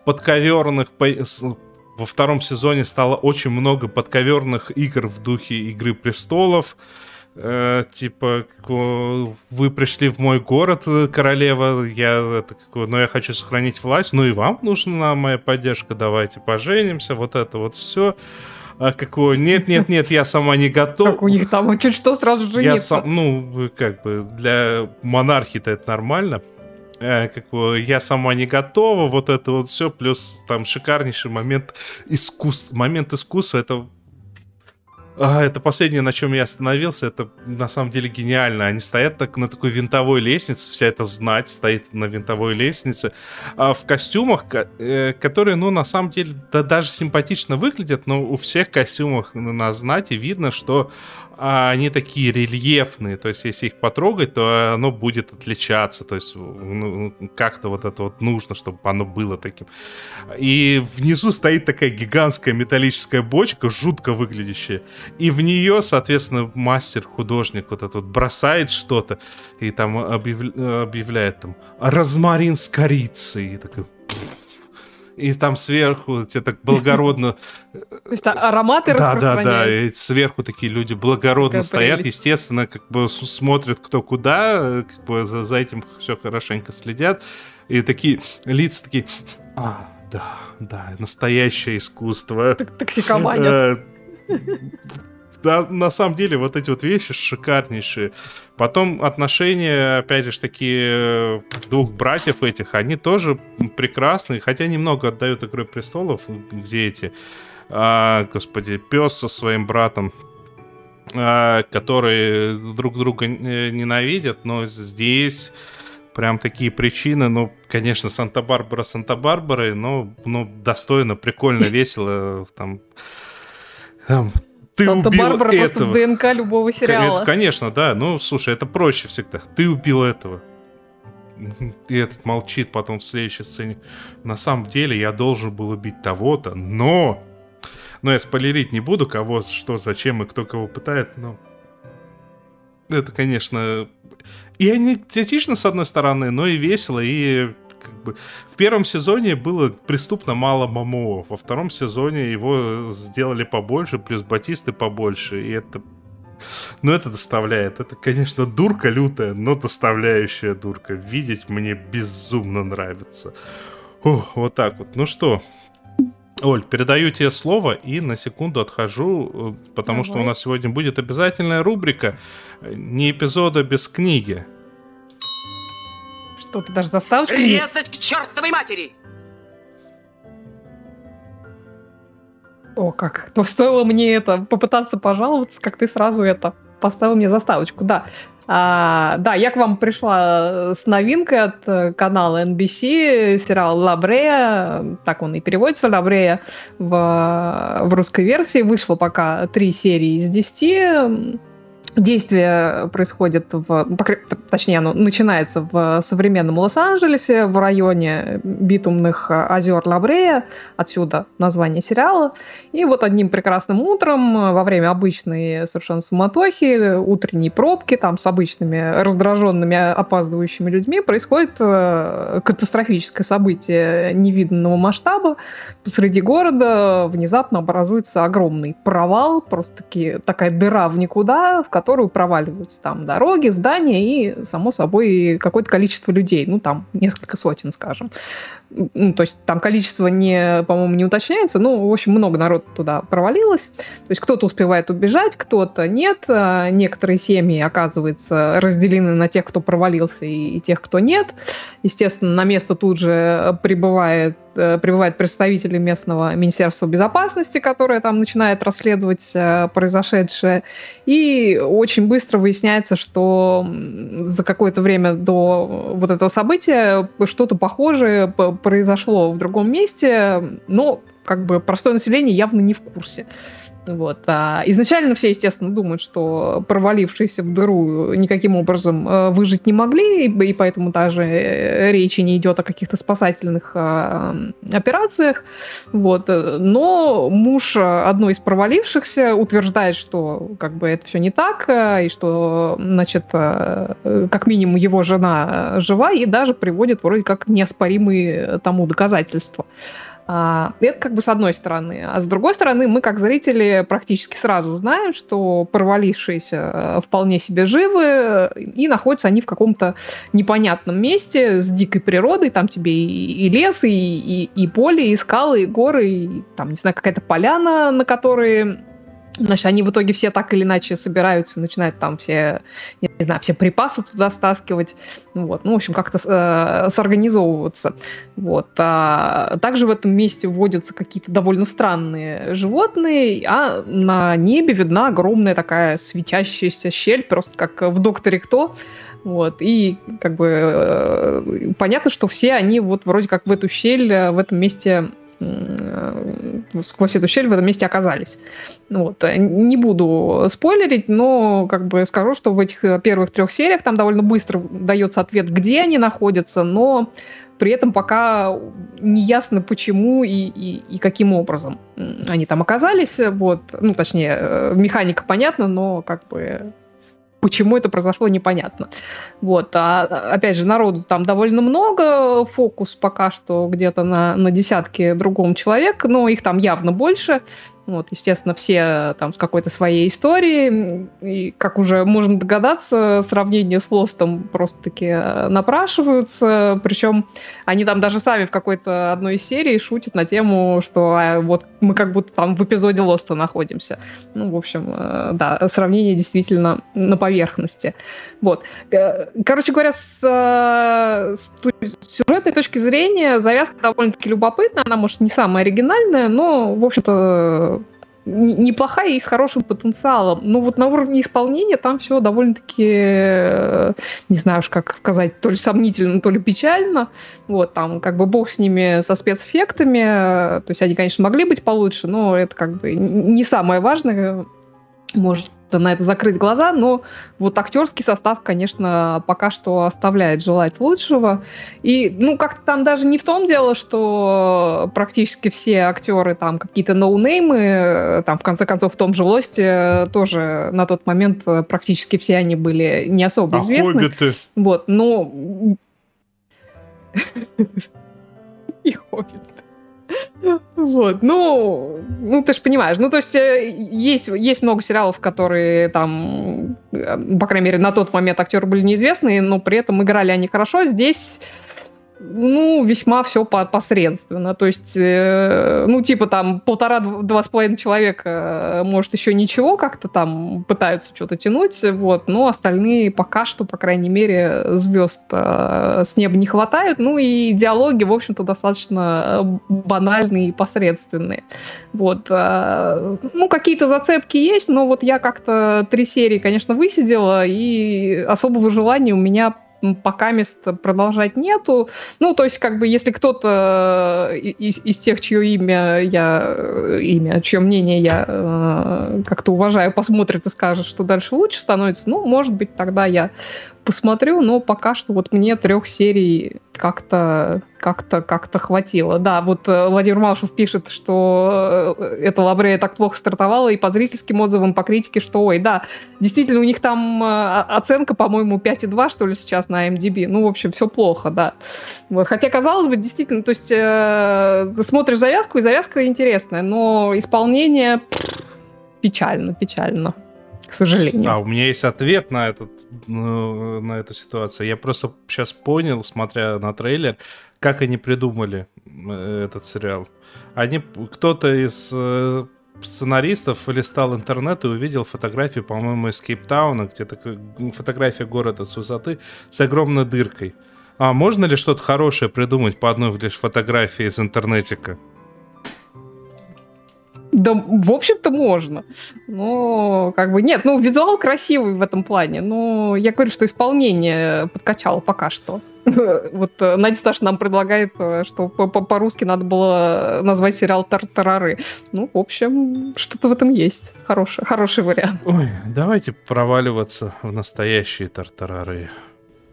подковерных... Во втором сезоне стало очень много подковерных игр в духе Игры престолов. Э, типа, вы пришли в мой город, э, королева, я, это, но я хочу сохранить власть, ну и вам нужна моя поддержка, давайте поженимся, вот это вот все. А какого? Нет, нет, нет, я сама не готова. Как у них там чуть что сразу Я жениться. сам, ну, как бы для монархии-то это нормально. Э, как бы я сама не готова, вот это вот все, плюс там шикарнейший момент искусства. Момент искусства это это последнее, на чем я остановился, это на самом деле гениально. Они стоят так на такой винтовой лестнице, вся эта знать стоит на винтовой лестнице, а в костюмах, ко- э, которые, ну, на самом деле, да, даже симпатично выглядят, но у всех костюмах на знати видно, что а, они такие рельефные, то есть если их потрогать, то оно будет отличаться, то есть ну, как-то вот это вот нужно, чтобы оно было таким. И внизу стоит такая гигантская металлическая бочка, жутко выглядящая, и в нее, соответственно, мастер-художник вот этот вот бросает что-то, и там объявля- объявляет там «розмарин с корицей», и такой... И там сверху тебе так благородно То есть а- ароматы да, да, да. И сверху такие люди благородно стоят, естественно, как бы смотрят кто куда, э, как бы за, этим все хорошенько следят. И такие лица такие, а, да, да, настоящее искусство. Токсикомания. Э, Да, на самом деле, вот эти вот вещи шикарнейшие. Потом отношения, опять же, такие двух братьев этих, они тоже прекрасные, хотя немного отдают Игры престолов, где эти, а, господи, пес со своим братом, а, которые друг друга э, ненавидят, но здесь прям такие причины, ну, конечно, Санта-Барбара Санта-Барбарой, но ну, достойно, прикольно, весело, там, там, ты убил Санта-Барбара просто этого. в ДНК любого сериала. это, конечно, да. Ну, слушай, это проще всегда. Ты убил этого. И этот молчит потом в следующей сцене. На самом деле я должен был убить того-то, но... Но я спойлерить не буду, кого, что, зачем и кто кого пытает, но... Это, конечно... И анекдотично, с одной стороны, но и весело, и как бы... В первом сезоне было преступно мало Мамоо. Во втором сезоне его сделали побольше, плюс Батисты побольше, и это Но это доставляет. Это, конечно, дурка лютая, но доставляющая дурка. Видеть мне безумно нравится. Ух, вот так вот. Ну что, Оль, передаю тебе слово и на секунду отхожу, э, потому Давай. что у нас сегодня будет обязательная рубрика «Не эпизода без книги». Ты даже заставочку... Резать к чертовой матери! О, как. То стоило мне это попытаться пожаловаться, как ты сразу это поставил мне заставочку. Да, а, да, я к вам пришла с новинкой от э, канала NBC, сериал «Лабрея», так он и переводится, «Лабрея» в, в русской версии. Вышло пока три серии из десяти. Действие происходит в, точнее, оно начинается в современном Лос-Анджелесе, в районе битумных озер Лабрея, отсюда название сериала. И вот одним прекрасным утром, во время обычной совершенно суматохи, утренней пробки, там с обычными раздраженными опаздывающими людьми, происходит э, катастрофическое событие невиданного масштаба. Посреди города внезапно образуется огромный провал, просто таки, такая дыра в никуда, в которой которую проваливаются там дороги, здания и, само собой, какое-то количество людей, ну, там, несколько сотен, скажем. Ну, то есть там количество, не, по-моему, не уточняется, ну, в общем, много народу туда провалилось. То есть кто-то успевает убежать, кто-то нет. А некоторые семьи, оказывается, разделены на тех, кто провалился, и тех, кто нет. Естественно, на место тут же прибывает Э, прибывают представители местного Министерства безопасности, которое там начинает расследовать э, произошедшее. И очень быстро выясняется, что за какое-то время до вот этого события что-то похожее произошло в другом месте, но как бы простое население явно не в курсе. Вот. А изначально все, естественно, думают, что провалившиеся в дыру никаким образом э, выжить не могли, и поэтому даже э, речи не идет о каких-то спасательных э, операциях. Вот. Но муж одной из провалившихся утверждает, что как бы это все не так, и что, значит, как минимум его жена жива, и даже приводит вроде как неоспоримые тому доказательства. А, это как бы с одной стороны. А с другой стороны, мы как зрители практически сразу знаем, что провалившиеся э, вполне себе живы, и находятся они в каком-то непонятном месте с дикой природой. Там тебе и, и лес, и, и, и поле, и скалы, и горы, и там, не знаю, какая-то поляна, на которой Значит, они в итоге все так или иначе собираются, начинают там все, не знаю, все припасы туда стаскивать, вот, ну, в общем, как-то э, сорганизовываться, вот. А также в этом месте вводятся какие-то довольно странные животные, а на небе видна огромная такая светящаяся щель, просто как в «Докторе Кто», вот, и как бы э, понятно, что все они вот вроде как в эту щель э, в этом месте сквозь эту щель в этом месте оказались. Вот. Не буду спойлерить, но как бы скажу, что в этих э, первых трех сериях там довольно быстро дается ответ, где они находятся, но при этом пока не ясно, почему и, и, и каким образом они там оказались. Вот. Ну, точнее, э, механика понятна, но как бы почему это произошло, непонятно. Вот. А, опять же, народу там довольно много, фокус пока что где-то на, на десятки другом человек, но их там явно больше. Вот, естественно, все там с какой-то своей историей. И, как уже можно догадаться, сравнение с Лостом просто-таки э, напрашиваются. Причем они там даже сами в какой-то одной серии шутят на тему, что а, вот мы как будто там в эпизоде Лоста находимся. Ну, в общем, э, да, сравнение действительно на поверхности. Вот. Э, короче говоря, с, с сюжетной точки зрения завязка довольно-таки любопытная. Она, может, не самая оригинальная, но, в общем-то, неплохая и с хорошим потенциалом. Но вот на уровне исполнения там все довольно-таки, э, не знаю уж как сказать, то ли сомнительно, то ли печально. Вот, там как бы бог с ними, со спецэффектами. То есть они, конечно, могли быть получше, но это как бы не самое важное. Может, на это закрыть глаза, но вот актерский состав, конечно, пока что оставляет желать лучшего. И, ну, как-то там даже не в том дело, что практически все актеры там какие-то ноунеймы, там, в конце концов, в том же «Лосте» тоже на тот момент практически все они были не особо а известны. Хоббиты? Вот, ну... И «Хоббиты». Вот, ну, ну ты же понимаешь, ну то есть э, есть, есть много сериалов, которые там, э, по крайней мере, на тот момент актеры были неизвестны, но при этом играли они хорошо. Здесь ну, весьма все посредственно. То есть, э, ну, типа там полтора-два с половиной человека, э, может, еще ничего как-то там пытаются что-то тянуть, вот, но остальные пока что, по крайней мере, звезд э, с неба не хватает. Ну, и диалоги, в общем-то, достаточно банальные и посредственные. Вот. Ну, какие-то зацепки есть, но вот я как-то три серии, конечно, высидела, и особого желания у меня пока мест продолжать нету. Ну, то есть, как бы, если кто-то э, из, из тех, чье имя я, э, имя, чье мнение я э, как-то уважаю, посмотрит и скажет, что дальше лучше становится, ну, может быть, тогда я посмотрю, но пока что вот мне трех серий как-то как-то как-то хватило. Да, вот э, Владимир Малышев пишет, что э, эта Лабрея так плохо стартовала и по зрительским отзывам, по критике, что ой, да, действительно, у них там э, оценка, по-моему, 5,2, что ли, сейчас на MDB. Ну, в общем, все плохо, да. Вот. Хотя, казалось бы, действительно, то есть э, ты смотришь завязку, и завязка интересная, но исполнение печально, печально к сожалению. А, у меня есть ответ на, этот, ну, на эту ситуацию. Я просто сейчас понял, смотря на трейлер, как они придумали э, этот сериал. Они, кто-то из э, сценаристов листал интернет и увидел фотографию, по-моему, из Кейптауна, где такая фотография города с высоты с огромной дыркой. А можно ли что-то хорошее придумать по одной лишь фотографии из интернетика? Да, в общем-то, можно. Но, как бы, нет, ну, визуал красивый в этом плане. Но я говорю, что исполнение подкачало пока что. Вот э, Надя Сташ нам предлагает, э, что по-русски надо было назвать сериал «Тартарары». Ну, в общем, что-то в этом есть. Хороший, хороший вариант. Ой, давайте проваливаться в настоящие тартарары.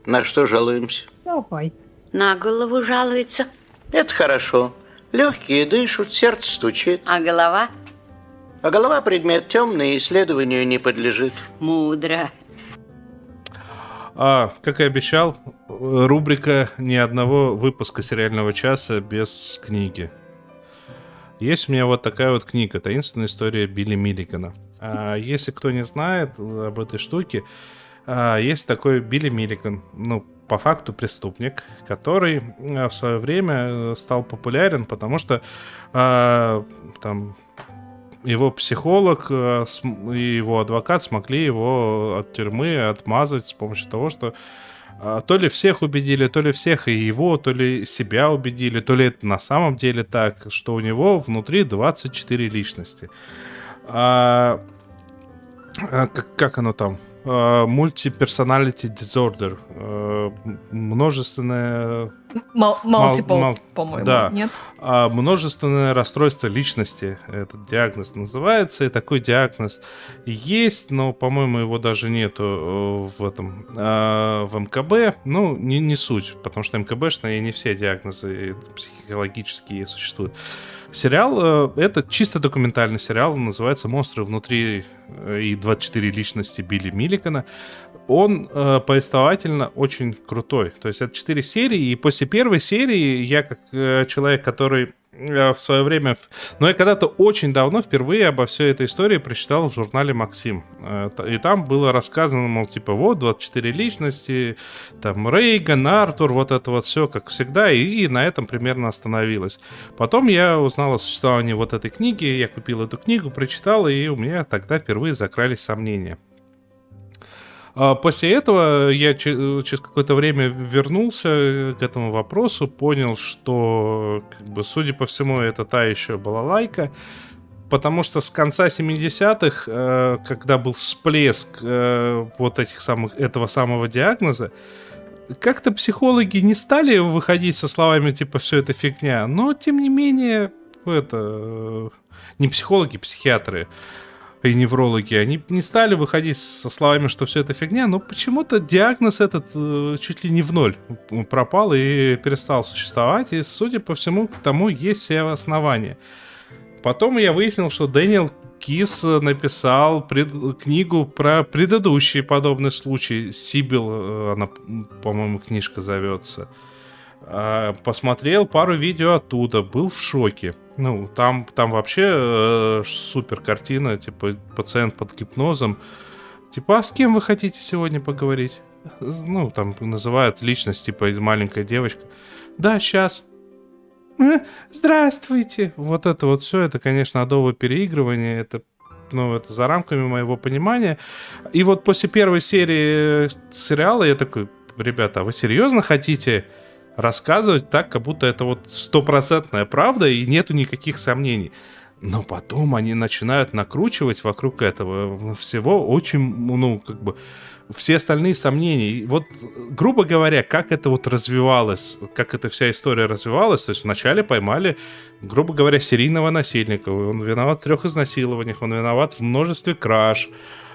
На что жалуемся? Давай. На голову жалуется. Это хорошо. Легкие дышат, сердце стучит. А голова? А голова предмет темный, исследованию не подлежит. Мудро. А, как и обещал, рубрика ни одного выпуска сериального часа без книги. Есть у меня вот такая вот книга «Таинственная история Билли Миллигана». А, если кто не знает об этой штуке, а, есть такой Билли Миллиган. Ну, по факту преступник, который э, в свое время э, стал популярен, потому что э, там его психолог э, и его адвокат смогли его от тюрьмы отмазать с помощью того, что то ли всех убедили, то ли всех и его, то ли себя убедили, то ли это на самом деле так, что у него внутри 24 личности. А как, как оно там? Multi-personality disorder. Uh, множественное... Multiple, по-моему, да. нет? Uh, множественное расстройство личности. Этот диагноз называется. И такой диагноз есть, но, по-моему, его даже нету э, в этом... В МКБ. Ну, не, не суть, потому что МКБшные не все диагнозы психологические существуют. Сериал, э, это чисто документальный сериал, называется «Монстры внутри» э, и «24 личности Билли Милликана». Он э, повествовательно очень крутой. То есть это 4 серии, и после первой серии я, как э, человек, который в свое время... Но я когда-то очень давно впервые обо всей этой истории прочитал в журнале «Максим». Э, и там было рассказано, мол, типа, вот, 24 личности, там, Рейган, Артур, вот это вот все, как всегда, и, и на этом примерно остановилось. Потом я узнал о существовании вот этой книги, я купил эту книгу, прочитал, и у меня тогда впервые закрались сомнения. А после этого я через какое-то время вернулся к этому вопросу, понял, что, как бы, судя по всему, это та еще была лайка, потому что с конца 70-х, э, когда был всплеск э, вот этих самых, этого самого диагноза, как-то психологи не стали выходить со словами типа все это фигня, но тем не менее это э, не психологи, психиатры и неврологи, они не стали выходить со словами, что все это фигня, но почему-то диагноз этот э, чуть ли не в ноль пропал и перестал существовать, и, судя по всему, к тому есть все основания. Потом я выяснил, что Дэниел Кис написал пред... книгу про предыдущий подобный случай. Сибил, э, она, по-моему, книжка зовется. А, посмотрел пару видео оттуда, был в шоке. Ну, там, там вообще э, супер картина, типа, пациент под гипнозом. Типа, а с кем вы хотите сегодня поговорить? Ну, там называют личность, типа, маленькая девочка. Да, сейчас. «Э, Здравствуйте. Вот это вот все, это, конечно, адово переигрывание, это ну, это за рамками моего понимания. И вот после первой серии сериала я такой, ребята, а вы серьезно хотите рассказывать так, как будто это вот стопроцентная правда и нету никаких сомнений? Но потом они начинают накручивать вокруг этого всего очень, ну, как бы, все остальные сомнения. Вот, грубо говоря, как это вот развивалось, как эта вся история развивалась, то есть вначале поймали, грубо говоря, серийного насильника, он виноват в трех изнасилованиях, он виноват в множестве краж,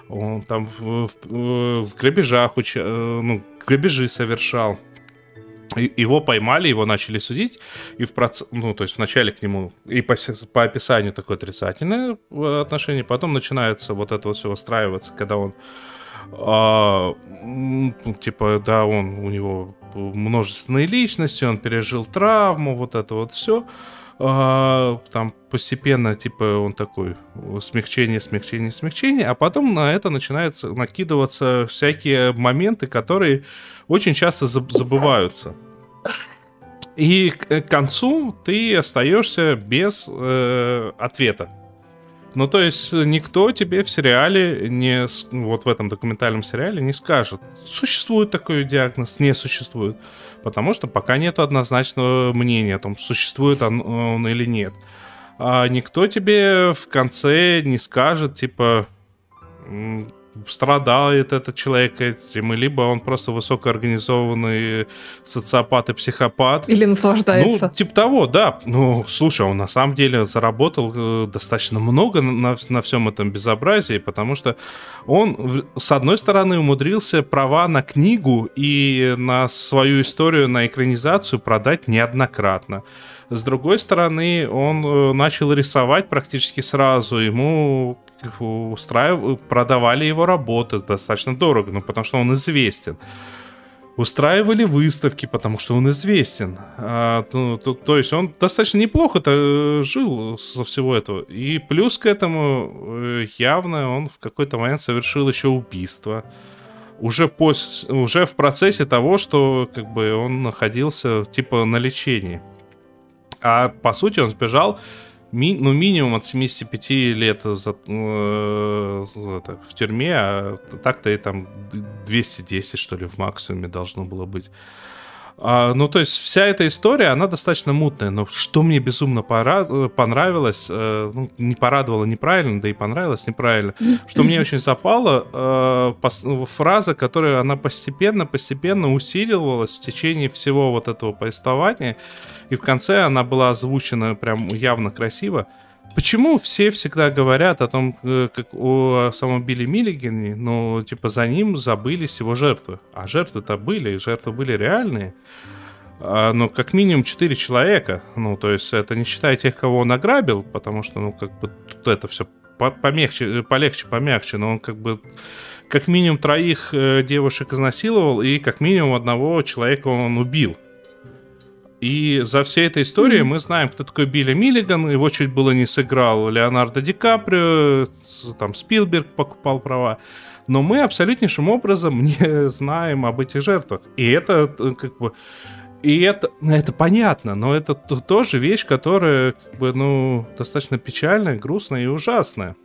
он там в, в, в грабежах, уч... э, ну, грабежи совершал. Его поймали, его начали судить, и в проц... ну, то есть вначале к нему и по, по описанию такое отрицательное э, отношение, потом начинается вот это вот все выстраиваться, когда он а, ну, типа, да, он у него множественные личности, он пережил травму, вот это вот все. там постепенно, типа, он такой смягчение, смягчение, смягчение, а потом на это начинают накидываться всякие моменты, которые очень часто заб- забываются. И к к концу ты остаешься без э, ответа. Ну, то есть никто тебе в сериале, не, вот в этом документальном сериале не скажет, существует такой диагноз, не существует. Потому что пока нет однозначного мнения о том, существует он, он или нет. А никто тебе в конце не скажет, типа, страдает этот человек этим, либо он просто высокоорганизованный социопат и психопат. Или наслаждается. Ну, типа того, да. Ну, слушай, он на самом деле заработал э, достаточно много на, на, всем этом безобразии, потому что он, с одной стороны, умудрился права на книгу и на свою историю, на экранизацию продать неоднократно. С другой стороны, он э, начал рисовать практически сразу. Ему устраив... продавали его работы достаточно дорого, ну, потому что он известен устраивали выставки, потому что он известен. А, ну, то, то есть он достаточно неплохо-то э, жил со всего этого. И плюс к этому э, явно он в какой-то момент совершил еще убийство. Уже, пос... уже в процессе того, что как бы он находился типа на лечении. А по сути он сбежал ми- ну, минимум от 75 лет за, э, за- это, в тюрьме, а так-то и там 210, что ли, в максимуме должно было быть. А, ну, то есть вся эта история, она достаточно мутная, но что мне безумно пора- э, понравилось, э, ну, не порадовало неправильно, да и понравилось неправильно, что мне очень запало, э, пос- фраза, которая она постепенно-постепенно усиливалась в течение всего вот этого повествования, и в конце она была озвучена прям явно красиво. Почему все всегда говорят о том, э, как о самом Билли Миллигане, но типа за ним забылись его жертвы. А жертвы-то были, и жертвы были реальные. А, ну, как минимум 4 человека. Ну, то есть это не считая тех, кого он ограбил, потому что, ну, как бы тут это все помягче, э, полегче, помягче, но он как бы как минимум троих э, девушек изнасиловал, и как минимум одного человека он убил. И за всей этой историей мы знаем, кто такой Билли Миллиган. Его чуть было не сыграл Леонардо Ди Каприо, там Спилберг покупал права. Но мы абсолютнейшим образом не знаем об этих жертвах. И это э, как бы... И это, это понятно, но это тоже вещь, которая как бы, ну, достаточно печальная, грустная и ужасная.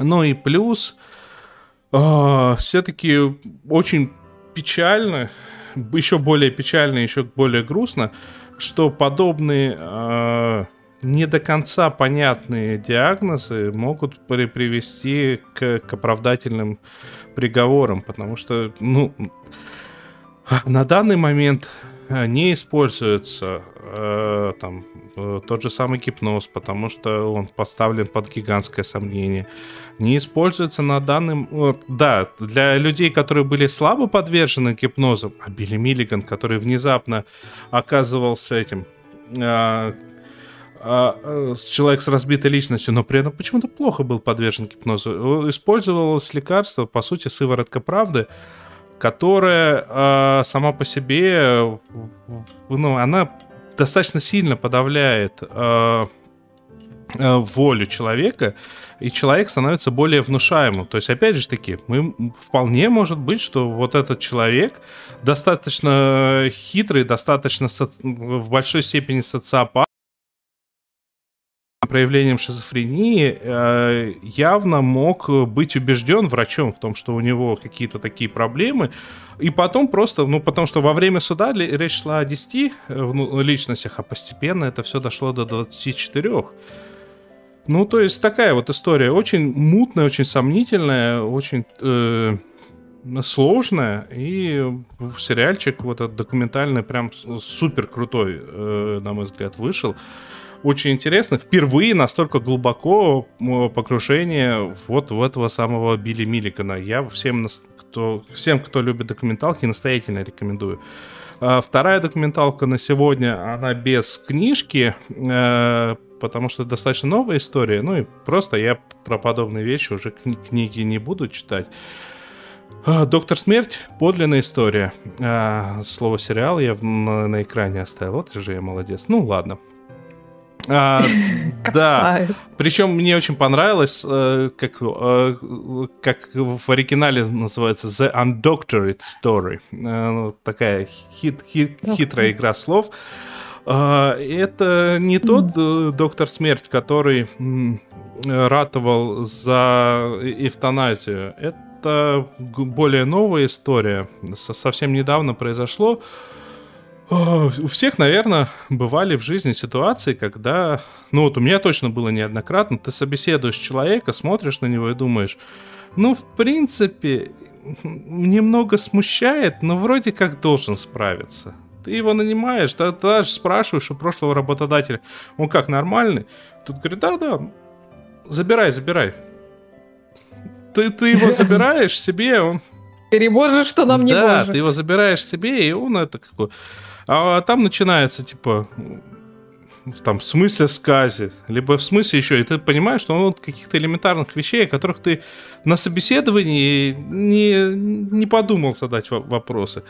Ну и плюс, все-таки очень печально, еще более печально, еще более грустно, что подобные э, не до конца понятные диагнозы могут при- привести к, к оправдательным приговорам, потому что, ну, на данный момент не используется э, там э, тот же самый гипноз, потому что он поставлен под гигантское сомнение. Не используется на данный... вот, да, для людей, которые были слабо подвержены гипнозу, а Билли Миллиган, который внезапно оказывался этим... э, э, с- человек с разбитой личностью, но при этом почему-то плохо был подвержен гипнозу. Э, Использовалось лекарство, по сути, сыворотка правды, которая э, сама по себе, ну, она достаточно сильно подавляет э, э, волю человека, и человек становится более внушаемым. То есть, опять же таки, мы вполне может быть, что вот этот человек достаточно хитрый, достаточно со- в большой степени социопат, проявлением шизофрении э, явно мог быть убежден врачом в том, что у него какие-то такие проблемы, и потом просто, ну, потому что во время суда речь шла о 10 э, ну, личностях, а постепенно это все дошло до 24. Ну, то есть такая вот история, очень мутная, очень сомнительная, очень э, сложная, и сериальчик вот этот документальный прям супер крутой, э, на мой взгляд, вышел. Очень интересно, впервые настолько глубоко погружение вот в этого самого Билли Миллигана. Я всем, кто, всем, кто любит документалки, настоятельно рекомендую. А Вторая документалка на сегодня, она без книжки, э, потому что достаточно новая история. Ну и просто я про подобные вещи уже кни- книги не буду читать. А, Доктор Смерть, подлинная история. А, Слово сериал я на, на экране оставил. Вот же я молодец. Ну ладно. А, да. Причем мне очень понравилось, э, как, э, как в оригинале называется The Undoctored Story. Э, ну, Такая хит- хит- хитрая игра слов. А, Это не тот доктор смерть, который ратовал за эвтаназию. Это более новая история. Со- Совсем недавно произошло. У всех, наверное, бывали в жизни ситуации, когда, ну вот у меня точно было неоднократно, ты собеседуешь человека, смотришь на него и думаешь, ну, в принципе, немного смущает, но вроде как должен справиться. Ты его нанимаешь, ты даже спрашиваешь у прошлого работодателя, он как, нормальный? Тут говорит, да-да, забирай, забирай. Ты, ты его забираешь себе, он Перебожи, что нам не да, ты его забираешь себе, и он это какой... А там начинается, типа, там, в смысле скази, либо в смысле еще, и ты понимаешь, что он вот каких-то элементарных вещей, о которых ты на собеседовании не, не подумал задать во- вопросы.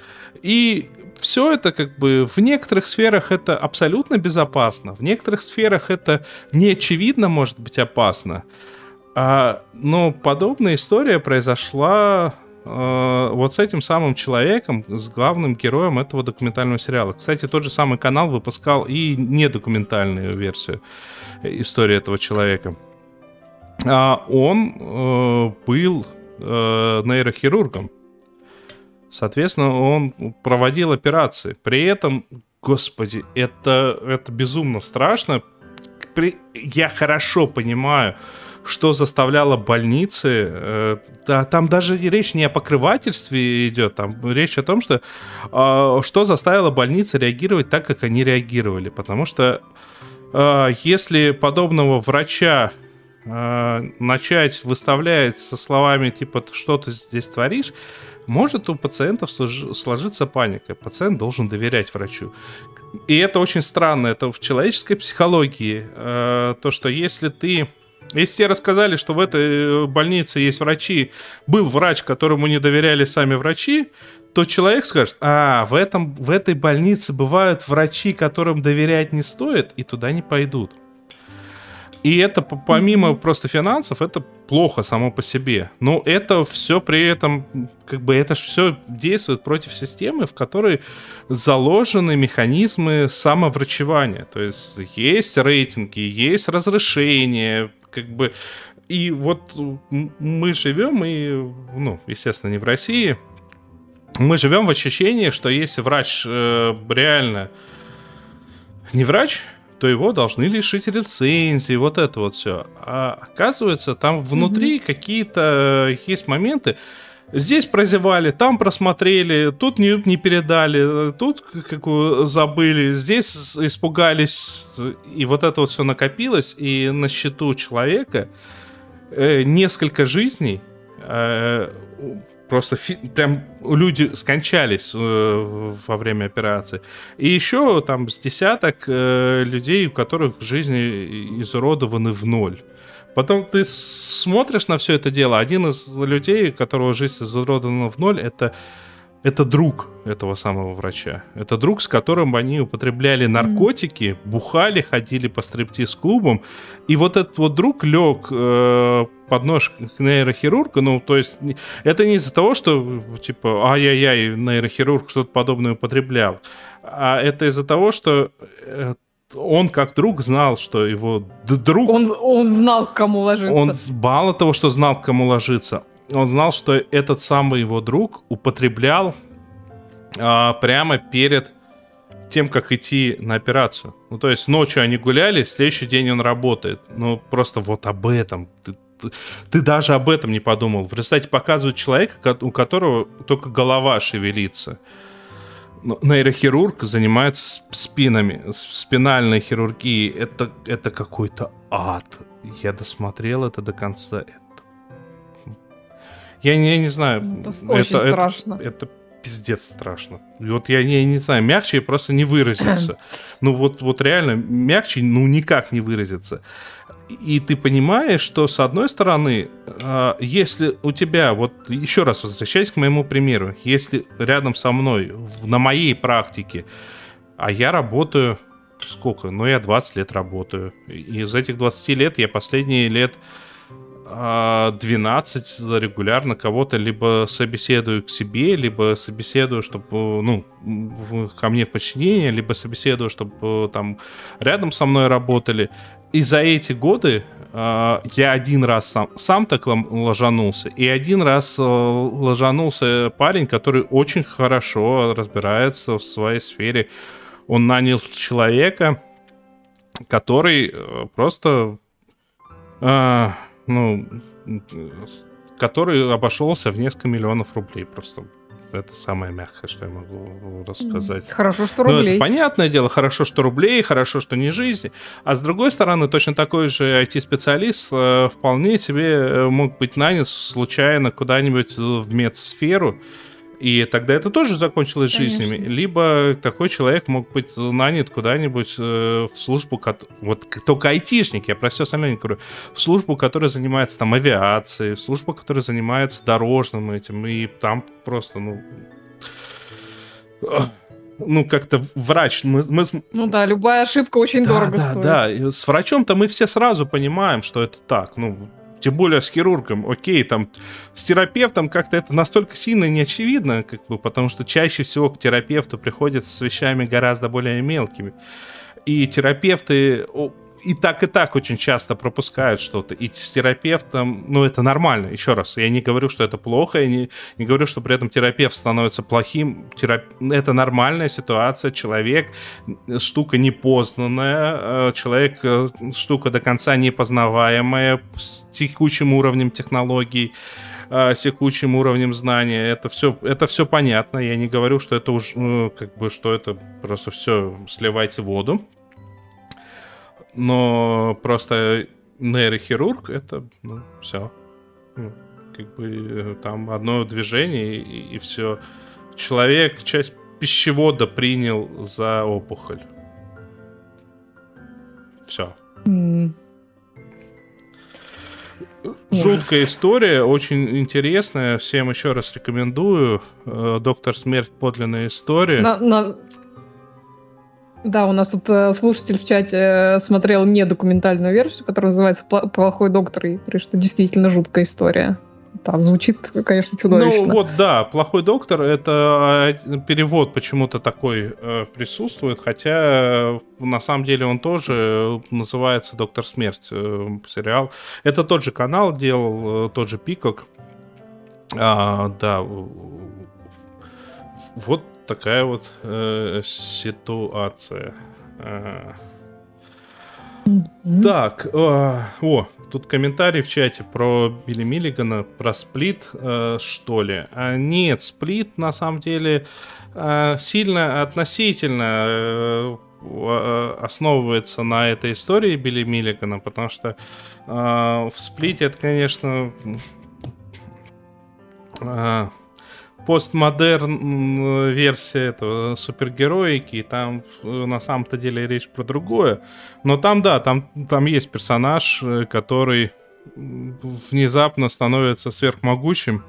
И все это как бы в некоторых сферах это абсолютно безопасно, в некоторых сферах это не очевидно может быть опасно. А, но подобная история произошла э, вот с этим самым человеком, с главным героем этого документального сериала. Кстати, тот же самый канал выпускал и недокументальную версию истории этого человека. А он э, был э, нейрохирургом. Соответственно, он проводил операции. При этом, господи, это, это безумно страшно. При- Я хорошо понимаю, что заставляло больницы. э, да, там даже речь не о покрывательстве идет, там речь о том, что э, что заставило больницы реагировать так, как они реагировали. Потому что э, если подобного врача э, начать выставлять со словами типа «Ты что ты здесь творишь, может у пациентов слож- сложиться паника. Пациент должен доверять врачу. И это очень странно. Это в человеческой психологии. э, то, что если ты... Если тебе рассказали, что в этой э, больнице есть врачи, был врач, которому не доверяли сами врачи, то человек скажет, а, в, этом, в этой больнице бывают врачи, которым доверять не стоит, и туда не пойдут. И это помимо просто финансов, это плохо само по себе. Но это все при этом, как бы это все действует против системы, в которой заложены механизмы самоврачевания. То есть есть рейтинги, есть разрешения, как бы... И вот мы живем, и, ну, естественно, не в России, мы живем в ощущении, что если врач э, реально не врач, то его должны лишить лицензии, вот это вот все. А оказывается, там внутри какие-то есть моменты. Здесь прозевали, там просмотрели, тут не, не передали, тут как бы забыли, здесь испугались, и вот это вот все накопилось, и на счету человека э, несколько жизней э, просто фи- прям люди скончались э, во время операции. И еще там с десяток э, людей, у которых жизни изуродованы в ноль. Потом ты смотришь на все это дело. Один из людей, у которого жизнь изуродована в ноль, это это друг этого самого врача. Это друг, с которым они употребляли наркотики, бухали, ходили по стриптиз-клубам. И вот этот вот друг лег э, под нож к нейрохирургу. Ну, то есть это не из-за того, что типа ай-яй-яй, нейрохирург что-то подобное употреблял. А это из-за того, что э, он как друг знал, что его друг Он, он знал, к кому ложиться. он мало того, что знал, к кому ложиться, он знал, что этот самый его друг употреблял а, прямо перед тем, как идти на операцию. Ну, то есть ночью они гуляли, следующий день он работает. Ну, просто вот об этом. Ты, ты- ты даже об этом не подумал. В результате показывают человека, у которого только голова шевелится. Ну, Нейрохирург занимается сп- спинами, спинальной хирургией. Это, это какой-то ад. Я досмотрел это до конца. Это... Я, не- я не знаю. Это с- очень страшно. Это, пиздец страшно. И вот я, не не знаю, мягче просто не выразиться. Ну вот, вот реально, мягче ну никак не выразиться. И ты понимаешь, что с одной стороны, а, если у тебя, вот еще раз возвращаясь к моему примеру, если рядом со мной, на моей практике, а я работаю, сколько? Ну, я 20 лет работаю. И из этих 20 лет я последние лет 12 регулярно кого-то либо собеседую к себе, либо собеседую, чтобы, ну, в- ко мне в подчинение, либо собеседую, чтобы там рядом со мной работали. И за эти годы а, я один раз сам, сам так ложанулся, и один раз э, ложанулся парень, который очень хорошо разбирается в своей сфере. Он нанял человека, который э, просто, а, ну, э, который обошелся в несколько миллионов рублей просто. Это самое мягкое, что я могу рассказать. Хорошо, что Ну, рублей. это понятное дело, хорошо, что рублей, хорошо, что не жизнь. А с другой стороны, точно такой же IT-специалист э, вполне себе э, мог быть нанят случайно куда-нибудь в медсферу, и тогда это тоже закончилось Конечно. жизнями. Либо такой человек мог быть нанят куда-нибудь э, в службу, вот только айтишник, я про все остальное не говорю, в службу, которая занимается там авиацией, в службу, которая занимается дорожным этим, и там просто, ну, ну, как-то врач, мы, мы- Ну да, любая ошибка очень да, дорого да, стоит. да. И с врачом-то мы все сразу понимаем, что это так. Ну, тем более с хирургом. Окей, там с терапевтом как-то это настолько сильно не очевидно, как бы, потому что чаще всего к терапевту приходят с вещами гораздо более мелкими. И терапевты и так, и так очень часто пропускают что-то. И с терапевтом, ну, это нормально. Еще раз, я не говорю, что это плохо, я не, не говорю, что при этом терапевт становится плохим. Терап... Это нормальная ситуация. Человек э, штука непознанная, э, человек э, штука до конца непознаваемая с текущим уровнем технологий с текущим уровнем знания. Это все, это все понятно. Я не говорю, что это уж э, как бы, что это просто все сливайте воду. Но просто нейрохирург это, ну, все. как бы э, там одно движение и, и все. Человек часть пищевода принял за опухоль. Все. Жуткая история, очень интересная. Всем еще раз рекомендую. Э, Доктор Смерть подлинная история. На- на- Да, у нас тут э, слушатель в чате э, смотрел не документальную версию, которая называется «Пла- «Плохой доктор», и говорит, что действительно жуткая история. Да, звучит, конечно, чудовищно. Ну вот да, плохой доктор это э, перевод почему-то такой присутствует, хотя на самом деле он тоже называется Доктор Смерть сериал. Это тот же канал делал, тот же Пикок. А, да, вот такая вот э, ситуация. А. Мгм. Так, э, о, тут комментарий в чате про Билли Миллигана, про сплит, э, что ли. А, нет, сплит на самом деле э, сильно относительно э, э, основывается на этой истории Билли Миллигана, потому что э, в сплите это, конечно, э, постмодерн версия этого супергероики, и там э, на самом-то деле речь про другое. Но там, да, там, там есть персонаж, э, который внезапно становится сверхмогучим,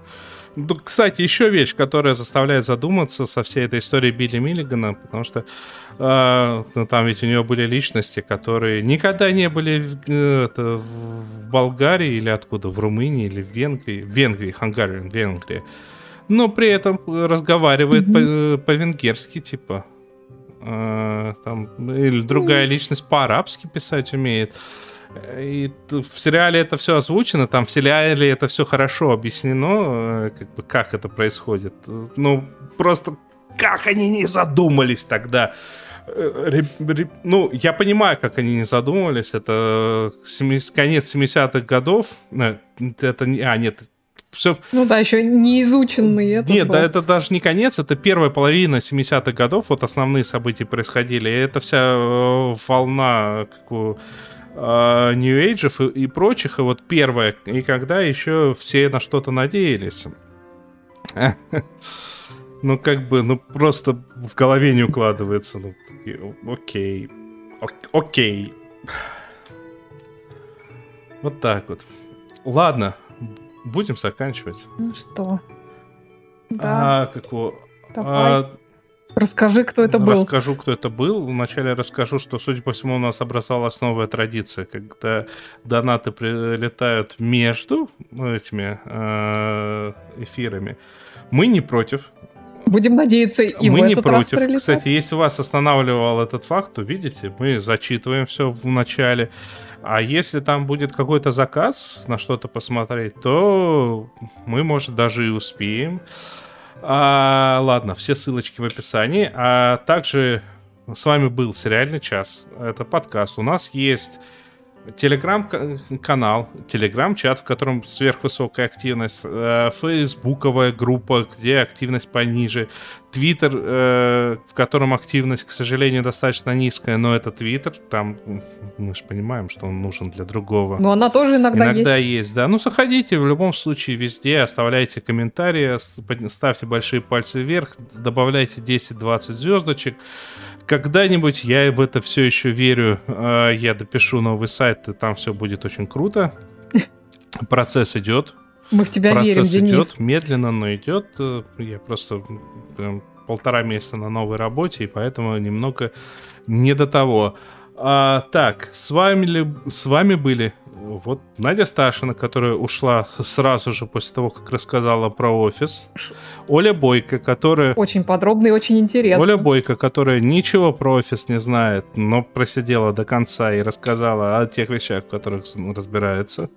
Ну, кстати, еще вещь, которая заставляет задуматься со всей этой историей Билли Миллигана, потому что э, там ведь у него были личности, которые никогда не были в, э, это, в Болгарии или откуда, в Румынии или в Венгрии, в Венгрии, Хангарии, Венгрии, но при этом разговаривает mm-hmm. по, по-венгерски, типа, э, там, или другая mm-hmm. личность по-арабски писать умеет. И в сериале это все озвучено, там в сериале это все хорошо объяснено, э, как бы как это происходит. Ну, просто как они не задумались тогда. Э, ну, я понимаю, как они не задумывались. Это конец 70-х годов. Э, это не... А, нет, все... Ну да, еще не изученный. Нет, был. да, это даже не конец, это первая половина 70-х годов, вот основные события происходили. И это вся волна как New Age и, и прочих, и вот первое, и когда еще все на что-то надеялись. Ну, как бы, ну, просто в голове не укладывается. Ну, окей. Окей. Вот так вот. Ладно, будем заканчивать. Ну что? Да. А, как у... Давай. А, Расскажи, кто это был. Расскажу, кто это был. Вначале расскажу, что, судя по всему, у нас образовалась новая традиция, когда донаты прилетают между этими э, эфирами. Мы не против. Будем надеяться, и мы в не этот против. Раз Кстати, если вас останавливал этот факт, то видите, мы зачитываем все в начале. А если там будет какой-то заказ на что-то посмотреть, то мы, может, даже и успеем. А, ладно, все ссылочки в описании. А также с вами был Сериальный час. Это подкаст. У нас есть телеграм-канал, телеграм-чат, в котором сверхвысокая активность, э, фейсбуковая группа, где активность пониже, твиттер, э, в котором активность, к сожалению, достаточно низкая, но это твиттер, там мы же понимаем, что он нужен для другого. Но она тоже иногда, иногда есть. есть. да. Ну, заходите в любом случае везде, оставляйте комментарии, ставьте большие пальцы вверх, добавляйте 10-20 звездочек. Когда-нибудь я в это все еще верю. А, я допишу новый сайт, и там все будет очень круто. Процесс идет. Мы в тебя Процесс верим, идет, Денис. медленно, но идет. Я просто полтора месяца на новой работе, и поэтому немного не до того. А, так, с вами, ли, с вами были вот Надя Сташина, которая ушла сразу же после того, как рассказала про офис. Оля Бойко, которая... Очень подробно и очень интересно. Оля Бойко, которая ничего про офис не знает, но просидела до конца и рассказала о тех вещах, в которых разбирается.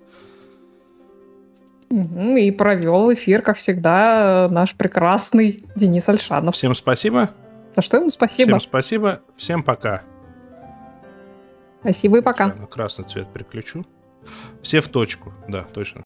И провел эфир, как всегда, наш прекрасный Денис Альшанов. Всем спасибо. За что ему спасибо. Всем спасибо. Всем пока. Спасибо и пока. Я на красный цвет переключу. Все в точку, да, точно.